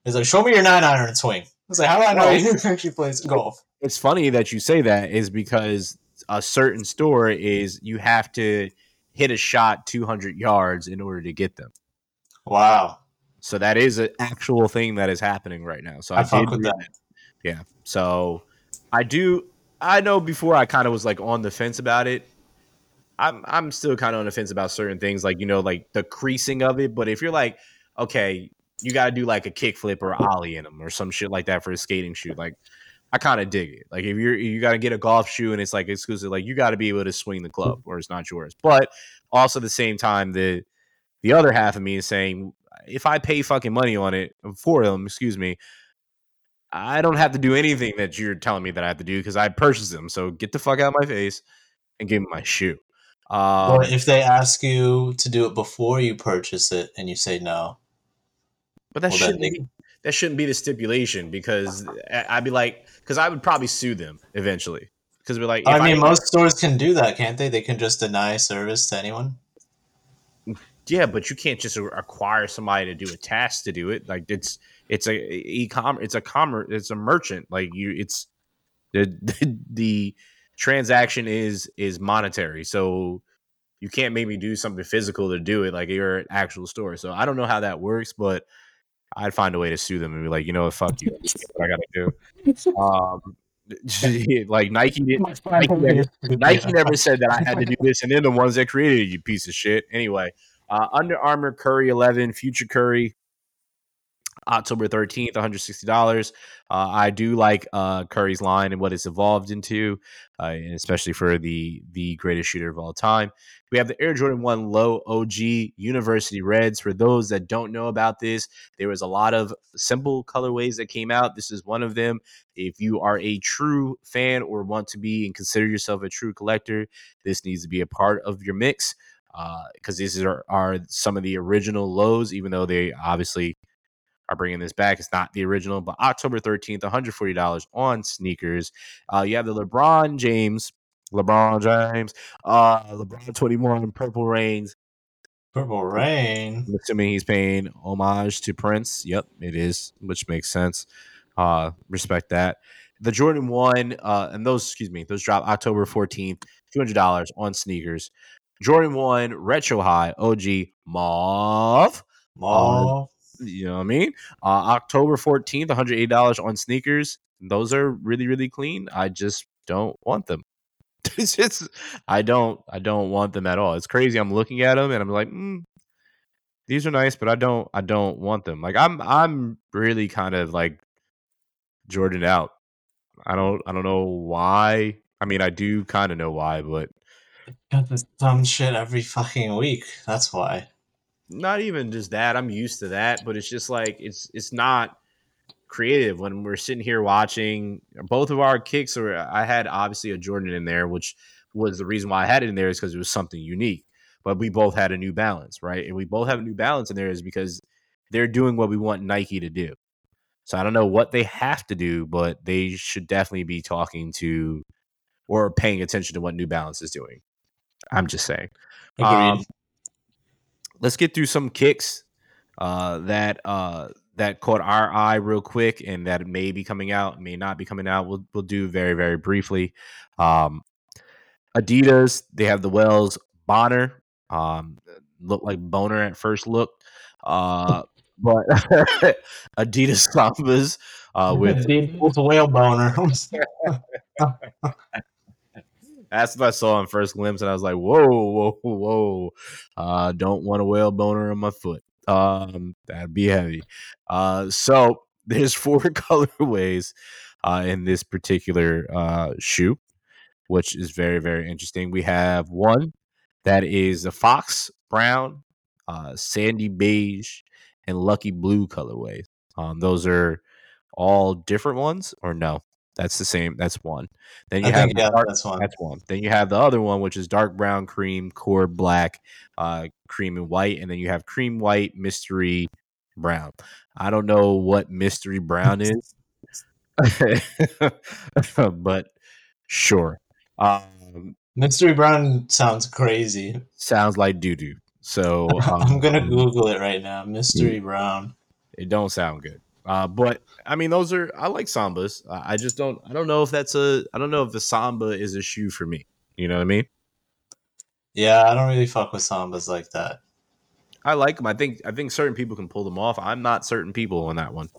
It's like, show me your nine iron swing. It's like, how do I know you actually plays golf? It's funny that you say that is because a certain store is you have to hit a shot 200 yards in order to get them. Wow. So that is an actual thing that is happening right now. So I, I fuck with that. Yeah. So I do. I know before I kind of was like on the fence about it. I'm I'm still kind of on the fence about certain things, like you know, like the creasing of it. But if you're like, okay, you got to do like a kickflip or ollie in them or some shit like that for a skating shoe, like I kind of dig it. Like if you're you got to get a golf shoe and it's like exclusive, like you got to be able to swing the club or it's not yours. But also at the same time, the the other half of me is saying if I pay fucking money on it for them, excuse me, I don't have to do anything that you're telling me that I have to do because I purchased them. So get the fuck out of my face and give me my shoe. Um, or if they ask you to do it before you purchase it and you say no, but that shouldn't be, that shouldn't be the stipulation because I'd be like, because I would probably sue them eventually. Because we're like, I mean, I, most stores can do that, can't they? They can just deny service to anyone. Yeah, but you can't just acquire somebody to do a task to do it. Like it's it's a e-commerce, it's a commerce, it's a merchant. Like you, it's the the, the transaction is is monetary. So you can't make me do something physical to do it like you're an actual store. So I don't know how that works, but I'd find a way to sue them and be like, you know what, fuck you. what I gotta do. Um, like Nike did. Nike, never, Nike never said that I had to do this, and they're the ones that created it. You piece of shit. Anyway, uh, Under Armour Curry Eleven Future Curry October 13th, $160. Uh, I do like uh, Curry's line and what it's evolved into, uh, especially for the the greatest shooter of all time. We have the Air Jordan 1 Low OG University Reds. For those that don't know about this, there was a lot of simple colorways that came out. This is one of them. If you are a true fan or want to be and consider yourself a true collector, this needs to be a part of your mix because uh, these are, are some of the original lows, even though they obviously – are bringing this back. It's not the original, but October 13th, $140 on sneakers. Uh, you have the LeBron James, LeBron James, uh, LeBron 21 Purple Rains. Purple Rain. I'm assuming he's paying homage to Prince. Yep, it is, which makes sense. Uh, respect that. The Jordan 1, uh, and those, excuse me, those drop October 14th, $200 on sneakers. Jordan 1 Retro High OG Mauve. Mauve. You know what I mean? Uh, October 14th, $108 on sneakers. Those are really, really clean. I just don't want them. it's just, I don't, I don't want them at all. It's crazy. I'm looking at them and I'm like, mm, these are nice, but I don't, I don't want them. Like I'm, I'm really kind of like Jordan out. I don't, I don't know why. I mean, I do kind of know why, but got this dumb shit every fucking week. That's why not even just that. I'm used to that, but it's just like it's it's not creative when we're sitting here watching both of our kicks. Or I had obviously a Jordan in there, which was the reason why I had it in there is because it was something unique. But we both had a New Balance, right? And we both have a New Balance in there is because they're doing what we want Nike to do. So I don't know what they have to do, but they should definitely be talking to or paying attention to what New Balance is doing. I'm just saying. Um, let's get through some kicks uh, that uh, that caught our eye real quick, and that may be coming out, may not be coming out. We'll we'll do very very briefly. Um, Adidas, they have the Wales Bonner, um, look like boner at first look, uh, but Adidas Sambas uh, with Adidas whale boner. That's what I saw in first glimpse, and I was like, "Whoa, whoa, whoa! Uh, don't want a whale boner on my foot. Um, that'd be heavy." Uh, so there's four colorways uh, in this particular uh, shoe, which is very, very interesting. We have one that is a fox brown, uh, sandy beige, and lucky blue colorways. Um, those are all different ones, or no? That's the same. That's one. Then you I have think, yeah, dark, that's one. That's one. Then you have the other one, which is dark brown, cream, core black, uh, cream and white, and then you have cream white, mystery brown. I don't know what mystery brown is, but sure. Um, mystery brown sounds crazy. Sounds like doo doo. So um, I'm gonna Google it right now. Mystery brown. It don't sound good. Uh, but I mean, those are I like sambas. I just don't. I don't know if that's a. I don't know if the samba is a shoe for me. You know what I mean? Yeah, I don't really fuck with sambas like that. I like them. I think. I think certain people can pull them off. I'm not certain people on that one.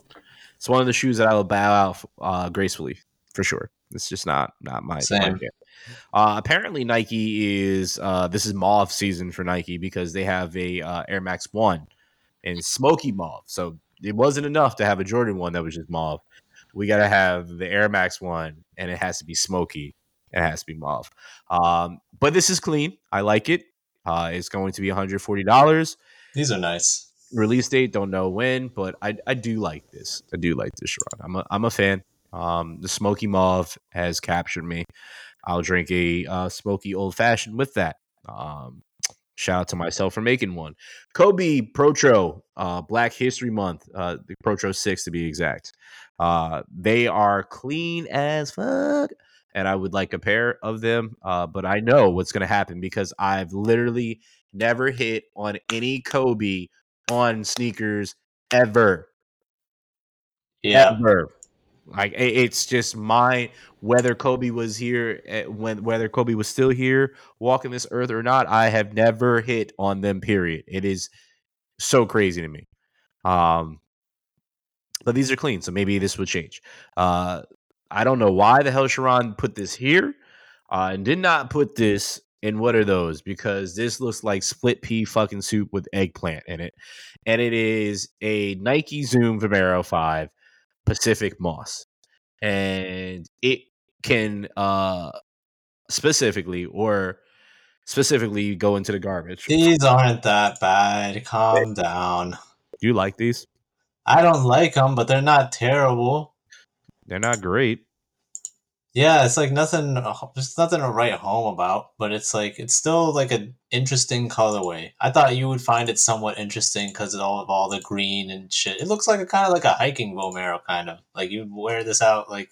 It's one of the shoes that I will bow out uh, gracefully for sure. It's just not not my. Same. My uh, apparently, Nike is uh, this is mauve season for Nike because they have a uh, Air Max One in smoky mauve. So it wasn't enough to have a Jordan one that was just mauve. We got to have the Air Max one, and it has to be smoky. It has to be mauve. Um, but this is clean. I like it. Uh, it's going to be $140. These are nice. Release date, don't know when, but I, I do like this. I do like this run. I'm a, I'm a fan. Um, the smoky mauve has captured me. I'll drink a uh, smoky old fashioned with that. Um, Shout out to myself for making one. Kobe Protro, uh, Black History Month, uh, the Protro 6 to be exact. Uh, they are clean as fuck. And I would like a pair of them. Uh, but I know what's going to happen because I've literally never hit on any Kobe on sneakers ever. Yeah. Ever. Like it's just my whether Kobe was here eh, when whether Kobe was still here walking this earth or not. I have never hit on them. Period. It is so crazy to me. Um, but these are clean, so maybe this would change. Uh, I don't know why the hell Sharon put this here uh, and did not put this in what are those because this looks like split pea fucking soup with eggplant in it, and it is a Nike Zoom Vomero Five Pacific Moss, and it can uh specifically or specifically go into the garbage. These aren't that bad. Calm down. Do you like these? I don't like them, but they're not terrible. They're not great. Yeah, it's like nothing. There's nothing to write home about, but it's like it's still like an interesting colorway. I thought you would find it somewhat interesting because of all of all the green and shit. It looks like a kind of like a hiking Vomero, kind of like you wear this out like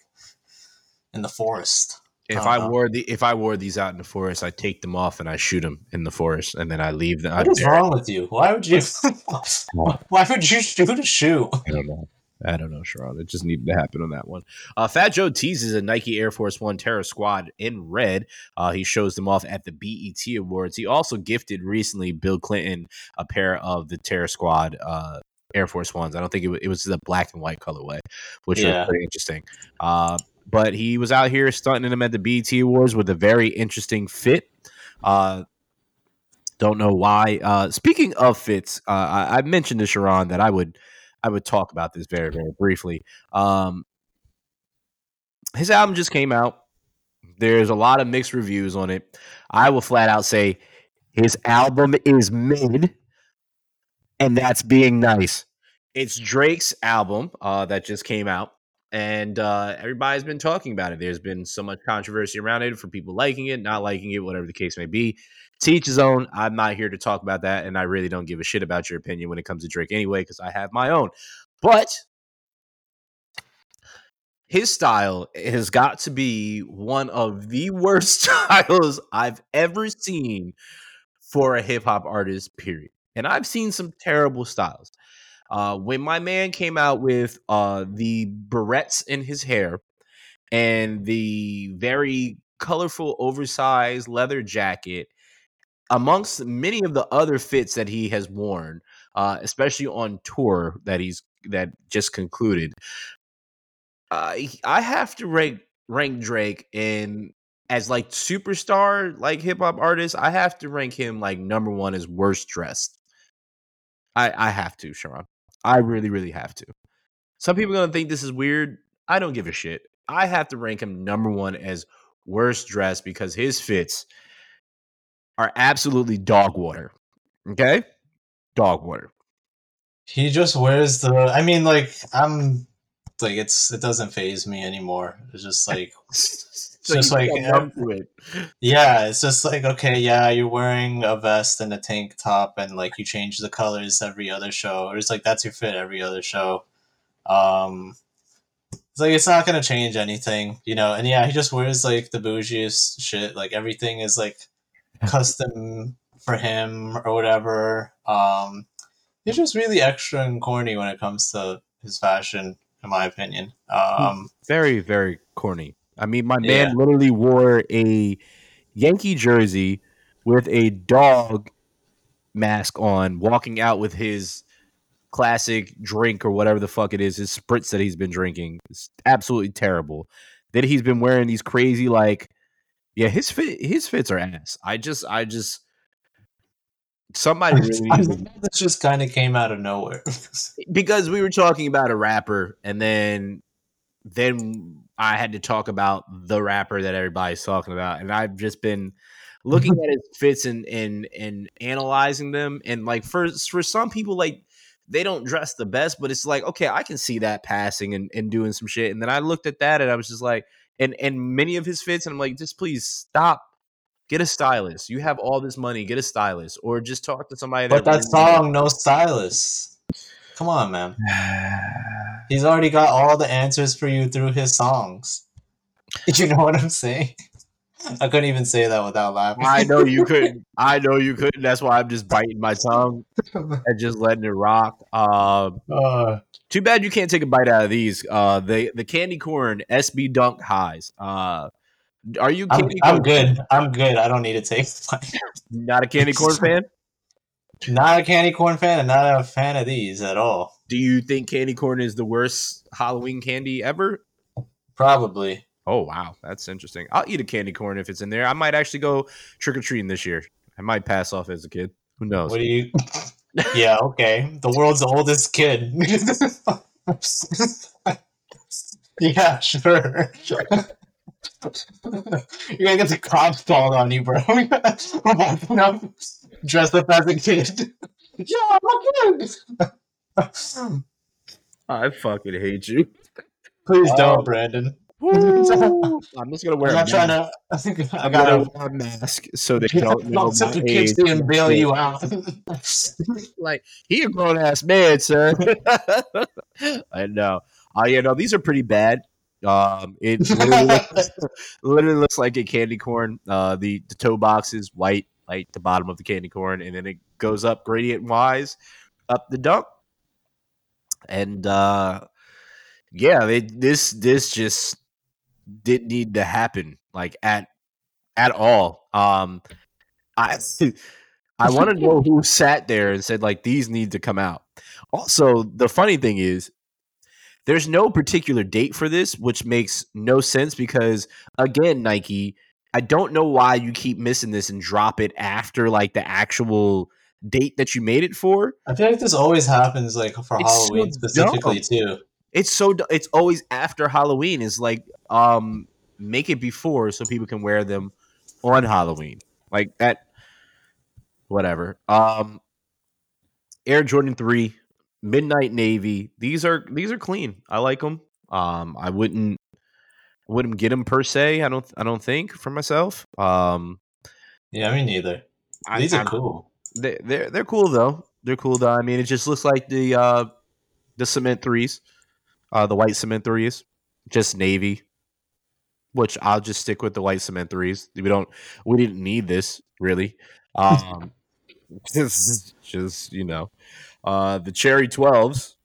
in the forest. If I, I wore the if I wore these out in the forest, I take them off and I shoot them in the forest, and then I leave them. What is wrong with you? Why would you? why would you shoot a shoe? I don't know. I don't know, Sharon. It just needed to happen on that one. Uh, Fat Joe teases a Nike Air Force One Terror Squad in red. Uh, he shows them off at the BET Awards. He also gifted recently Bill Clinton a pair of the Terror Squad uh, Air Force Ones. I don't think it, it was the black and white colorway, which yeah. was pretty interesting. Uh, but he was out here stunting them at the BET Awards with a very interesting fit. Uh, don't know why. Uh, speaking of fits, uh, I, I, mentioned to Sharon that I would I would talk about this very very briefly. Um, his album just came out. There's a lot of mixed reviews on it. I will flat out say his album is mid, and that's being nice. It's Drake's album uh, that just came out and uh, everybody's been talking about it. There's been so much controversy around it for people liking it, not liking it, whatever the case may be. Teach his own. I'm not here to talk about that, and I really don't give a shit about your opinion when it comes to Drake anyway, because I have my own. But his style has got to be one of the worst styles I've ever seen for a hip hop artist, period. And I've seen some terrible styles. Uh, when my man came out with uh, the barrettes in his hair and the very colorful, oversized leather jacket, amongst many of the other fits that he has worn, uh, especially on tour that he's that just concluded, uh, I have to rank rank Drake in as like superstar like hip hop artist. I have to rank him like number one as worst dressed. I I have to, Sharon. I really, really have to. Some people are gonna think this is weird. I don't give a shit. I have to rank him number one as worst dressed because his fits are absolutely dog water. Okay? Dog water. He just wears the I mean, like, I'm like it's it doesn't phase me anymore. It's just like so just like it. yeah, it's just like okay, yeah, you're wearing a vest and a tank top, and like you change the colors every other show, or it's like that's your fit every other show. Um, it's like it's not gonna change anything, you know. And yeah, he just wears like the bougiest shit. Like everything is like custom for him or whatever. Um, he's just really extra and corny when it comes to his fashion, in my opinion. Um, very, very corny. I mean, my man yeah. literally wore a Yankee jersey with a dog mask on, walking out with his classic drink or whatever the fuck it is, his spritz that he's been drinking. It's absolutely terrible. Then he's been wearing these crazy like, yeah, his fit, his fits are ass. I just, I just. Somebody really this just kind of came out of nowhere because we were talking about a rapper, and then then I had to talk about the rapper that everybody's talking about, and I've just been looking at his fits and and and analyzing them. And like for for some people, like they don't dress the best, but it's like okay, I can see that passing and, and doing some shit. And then I looked at that and I was just like, and and many of his fits, and I'm like, just please stop. Get a stylist. You have all this money. Get a stylist, or just talk to somebody. But that, that song, no stylist. Come on, man. He's already got all the answers for you through his songs. You know what I'm saying? I couldn't even say that without laughing. I know you couldn't. I know you couldn't. That's why I'm just biting my tongue and just letting it rock. Um, Uh, too bad you can't take a bite out of these. Uh, the the candy corn SB Dunk highs. Uh, are you I'm, candy I'm corn? good. I'm good. I don't need to take. Not a candy corn fan. Not a candy corn fan, and not a fan of these at all. Do you think candy corn is the worst Halloween candy ever? Probably. Oh wow, that's interesting. I'll eat a candy corn if it's in there. I might actually go trick or treating this year. I might pass off as a kid. Who knows? What do you? yeah. Okay. The world's oldest kid. yeah. Sure. sure. You're gonna get the cops called on you, bro. We're up, dressed up as a kid. Yeah, I'm a kid. I fucking hate you. Please don't, Um, Brandon. I'm just gonna wear I'm a not trying to. I think I I'm gotta. wear a mask so they don't know Don't my the age. kickstand and bail you out. Like he a grown ass man, sir. I know. Uh, yeah, no, these are pretty bad. Um, it literally looks, literally looks like a candy corn. Uh, the the toe box is white, like the bottom of the candy corn, and then it goes up gradient wise up the dump. And uh, yeah, they, this this just didn't need to happen like at at all. Um, I I want to know who sat there and said like these need to come out. Also, the funny thing is there's no particular date for this, which makes no sense because again, Nike, I don't know why you keep missing this and drop it after like the actual date that you made it for. I feel like this always happens, like for It's so Halloween specifically too. It's so it's always after Halloween is like um make it before so people can wear them on Halloween. Like that whatever. Um Air Jordan 3, Midnight Navy. These are these are clean. I like them. Um I wouldn't wouldn't get them per se. I don't I don't think for myself. Um Yeah, me neither. I- These are I'm- cool. They they're they're cool though. They're cool though. I mean, it just looks like the uh the cement threes, uh the white cement threes, just navy. Which I'll just stick with the white cement threes. We don't we didn't need this really. Um just, just you know, uh the cherry twelves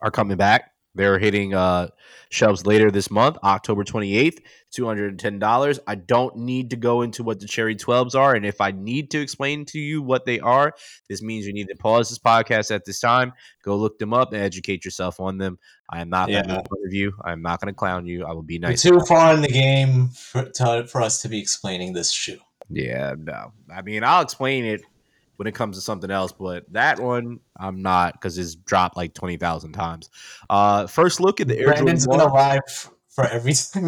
are coming back. They're hitting uh shelves later this month, October 28th, $210. I don't need to go into what the cherry 12s are. And if I need to explain to you what they are, this means you need to pause this podcast at this time, go look them up and educate yourself on them. I am not going to make fun of you. I'm not going to clown you. I will be We're too far in the game for, to, for us to be explaining this shoe. Yeah, no. I mean, I'll explain it when it comes to something else, but that one I'm not because it's dropped like 20,000 times. Uh, first look at the Air Jordan Brandon's 1. been alive f- for everything.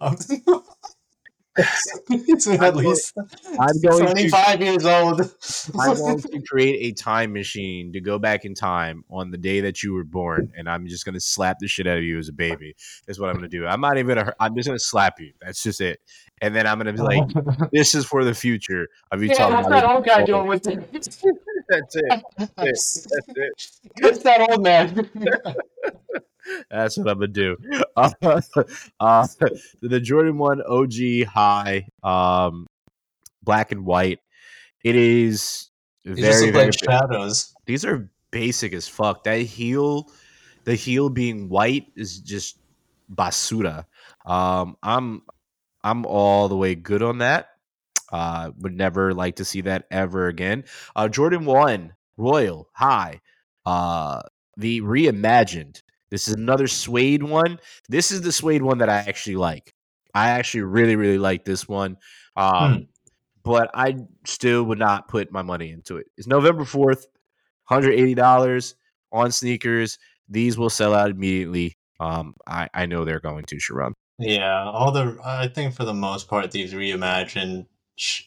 He's at I'm least I'm going to 25 years old. I'm going to create a time machine to go back in time on the day that you were born, and I'm just going to slap the shit out of you as a baby. Is what I'm going to do. I'm not even going to. I'm just going to slap you. That's just it. And then I'm going to be like, "This is for the future of you yeah, talking that's about." that it. old guy doing with it. That's it. That's it. That's that old man. That's what I'm gonna do. Uh, uh, the Jordan One OG High, um, black and white. It is They just very very like shadows. these are basic as fuck. That heel, the heel being white is just basura. Um, I'm I'm all the way good on that. Uh, would never like to see that ever again. Uh, Jordan One Royal High, uh, the reimagined. This is another suede one. This is the suede one that I actually like. I actually really really like this one. Um, Hmm. but I still would not put my money into it. It's November 4th, $180 on sneakers. These will sell out immediately. Um, I, I know they're going to, Sharon. Yeah, all the I think for the most part these reimagined sh-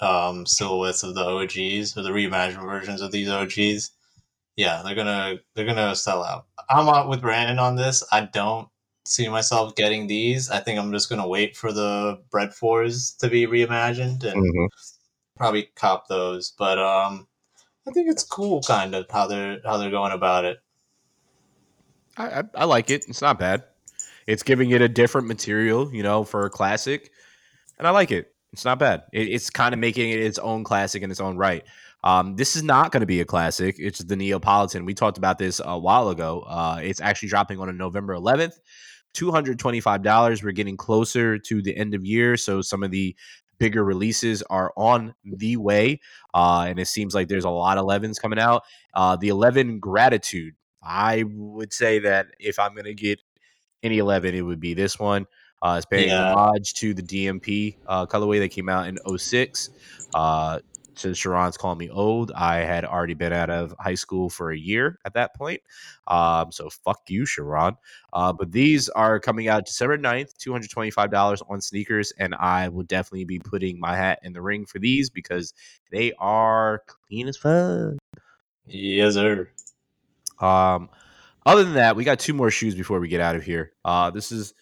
um, silhouettes of the OGs or the reimagined versions of these OGs, yeah, they're gonna they're gonna sell out. I'm out with Brandon on this. I don't see myself getting these. I think I'm just gonna wait for the bread fours to be reimagined and probably cop those. But um, I think it's cool, kind of how they're how they're going about it. I, I, I like it. It's not bad. It's giving it a different material, you know, for a classic. and I like it. It's not bad. It, it's kind of making it its own classic in its own right. Um, this is not going to be a classic. It's the Neapolitan. We talked about this a while ago. Uh, it's actually dropping on a November 11th. $225. We're getting closer to the end of year. So some of the bigger releases are on the way. Uh, and it seems like there's a lot of 11s coming out. Uh, the 11 Gratitude. I would say that if I'm going to get any 11, it would be this one. Uh, it's paying Yeah. homage to the DMP uh, colorway that came out in 06. Uh, since Sharon's calling me old, I had already been out of high school for a year at that point. Um, so fuck you, Sharon. Uh, but these are coming out December 9th, $225 on sneakers. And I will definitely be putting my hat in the ring for these because they are clean as fuck. Yes, sir. Um, other than that, we got two more shoes before we get out of here. Uh, this is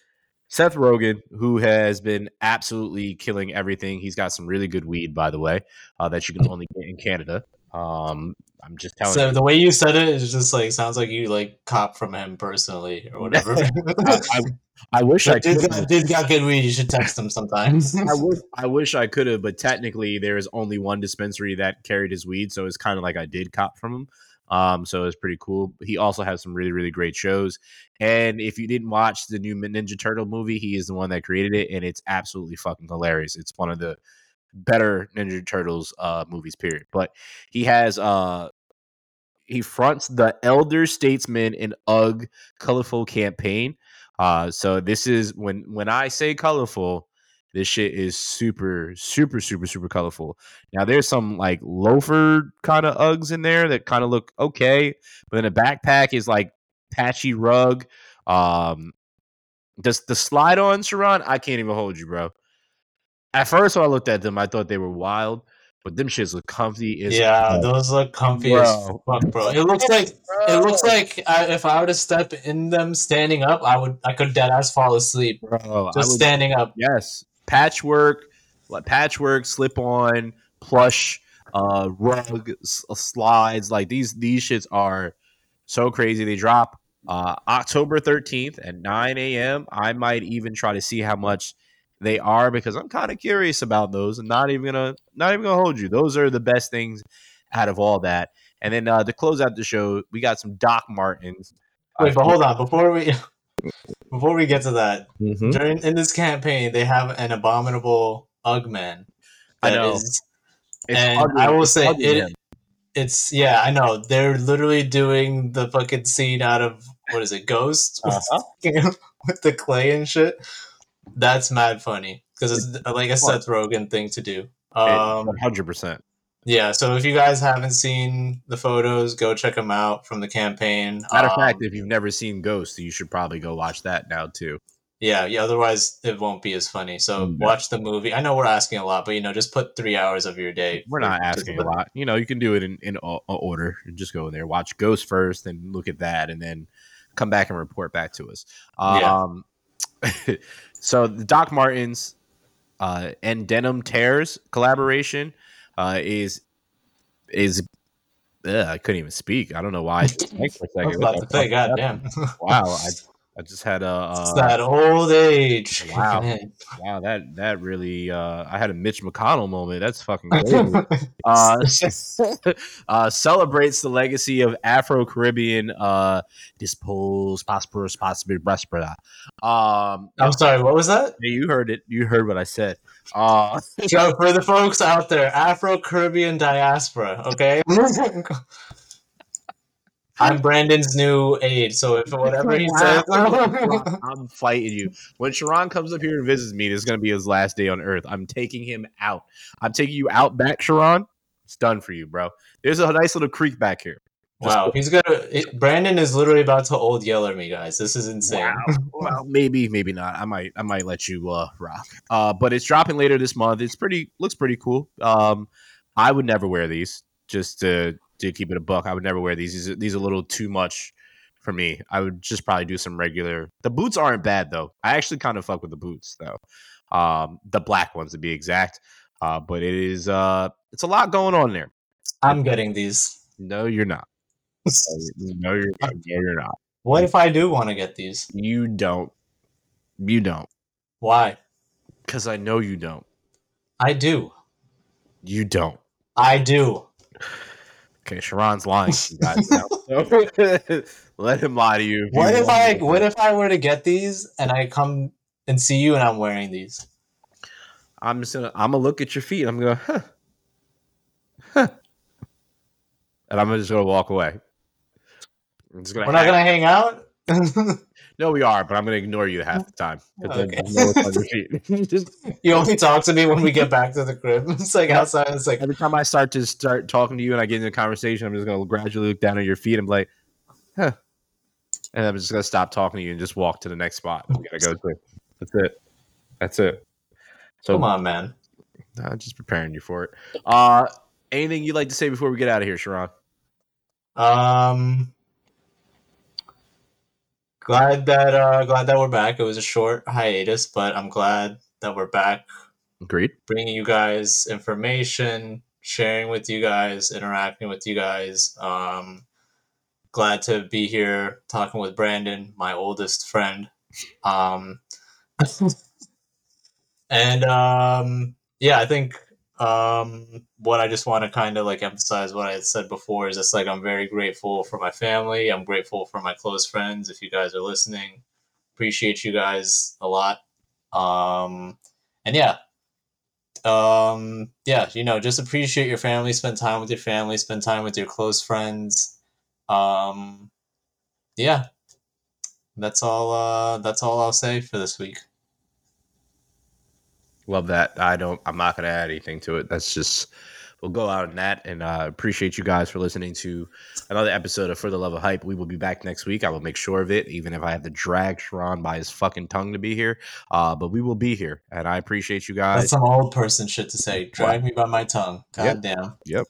Seth Rogen, who has been absolutely killing everything. He's got some really good weed, by the way, uh, that you can only get in Canada. Um, I'm just telling So you. the way you said it is just like sounds like you like cop from him personally or whatever. I, I, I wish I did could. got, got good weed. You should text him sometimes. I wish, I wish I could have, but technically there is only one dispensary that carried his weed, so it's kind of like I did cop from him. Um, so it's pretty cool. He also has some really, really great shows. And if you didn't watch the new Ninja Turtle movie, he is the one that created it, and it's absolutely fucking hilarious. It's one of the better Ninja Turtles uh movies, period. But he has uh he fronts the Elder Statesman in UGG colorful campaign. Uh, so this is when when I say colorful, this shit is super, super, super, super colorful. Now there's some like loafer kind of Uggs in there that kind of look okay, but then the backpack is like patchy rug. Um, does the slide on Sharon? I can't even hold you, bro. At first, when I looked at them, I thought they were wild, but them shits look comfy. As yeah, fuck. those look comfy Bro. as fuck, bro. It looks like it looks like I, if I were to step in them standing up, I would I could dead ass fall asleep bro. Just would- standing up. Yes, patchwork, patchwork, slip on, plush, uh, rug s- slides. Like these, these shits are so crazy. They drop uh, October thirteenth at nine a.m. I might even try to see how much they are because I'm kind of curious about those. and not even gonna, not even gonna hold you. Those are the best things out of all that. And then uh, to close out the show, we got some Doc Martens. Wait, but hold on before we before we get to that. Mhm. During in this campaign, they have an abominable Ugman. I know. is- It's and ugly- I will it's say ugly, it, it's yeah, I know. They're literally doing the fucking scene out of what is it, Ghost Uh-huh. with the clay and shit. That's mad funny because it's like a Seth Rogen thing to do. Um, One hundred percent. Yeah, so if you guys haven't seen the photos, go check them out from the campaign. Matter of Um, fact, if you've never seen Ghost, you should probably go watch that now too. Yeah, yeah. Otherwise, it won't be as funny. So Mm, watch the movie. I know we're asking a lot, but you know, just put three hours of your day. We're not asking a lot. You know, you can do it in in order. Just go in there, watch Ghost first, then look at that, and then come back and report back to us. Yeah. Um, so the Doc Martens uh, and Denim Tears collaboration uh, is is. Ugh, I couldn't even speak. I don't know why. I just blank for a I was about to say, God damn, Wow, I I just had a. Uh, that old age. Wow. Wow, that that really uh I had a Mitch McConnell moment. That's fucking crazy. uh, uh celebrates the legacy of Afro Caribbean uh dispose prosperous possibly prosper. Um I'm sorry. What was that? you heard it. You heard what I said. Uh So for the folks out there, Afro Caribbean diaspora. Okay. I'm Brandon's new aide, so if whatever he says, I'm fighting you. When Sharon comes up here and visits me, this is gonna be his last day on earth. I'm taking him out. I'm taking you out back, Sharon. It's done for you, bro. There's a nice little creek back here. wow, he's gonna. It, Brandon is literally about to old yeller me, guys. This is insane. Wow. well, maybe, maybe not. I might, I might let you uh, rock. Uh, but it's dropping later this month. It's pretty, looks pretty cool. Um, I would never wear these. Just to to keep it a buck, I would never wear these. These are, these are a little too much for me. I would just probably do some regular. The boots aren't bad though. I actually kind of fuck with the boots though. Um, the black ones to be exact. Uh, but it is uh, it's a lot going on there. I'm getting these. No, you're not. No, you're not. No, you're not. What if I do want to get these? You don't. You don't. Why? Because I know you don't. I do. You don't. I do. Okay, Sharon's lying. You guys now. So, let him lie to you. What you if I what if I were to get these and I come and see you and I'm wearing these? I'm just gonna I'm gonna look at your feet. I'm gonna huh, huh, and I'm just gonna walk away. I'm just gonna. We're not hang- gonna hang out. No, we are, but I'm gonna ignore you half the time. Okay. I know it's on your feet. just you only talk to me when we get back to the crib. It's like outside. It's like every time I start to start talking to you and I get into a conversation, I'm just gonna gradually look down at your feet. and be like, huh, and I'm just gonna stop talking to you and just walk to the next spot. We gotta go to. That's it. That's it. So come on, man. uh, just preparing you for it. Uh, anything you'd like to say before we get out of here, Sharon? Um, glad that uh glad that we're back. It was a short hiatus, but I'm glad that we're back, Agreed. bringing you guys information, sharing with you guys, interacting with you guys. Um, glad to be here talking with Brandon, my oldest friend. Um, and um, yeah, I think um, what I just want to kind of like emphasize what I had said before is just like I'm very grateful for my family. I'm grateful for my close friends. If you guys are listening, appreciate you guys a lot. Um, and yeah, um, yeah, you know, just appreciate your family. Spend time with your family. Spend time with your close friends. Um, yeah, that's all. Uh, that's all I'll say for this week. Love that. I don't. I'm not going to add anything to it. That's just. We'll go out on that, and uh, appreciate you guys for listening to another episode of For the Love of Hype. We will be back next week. I will make sure of it, even if I have to drag Sharon by his fucking tongue to be here. Uh, but we will be here, and I appreciate you guys. That's some old person shit to say. Drag me by my tongue. God Yep. damn. Yep.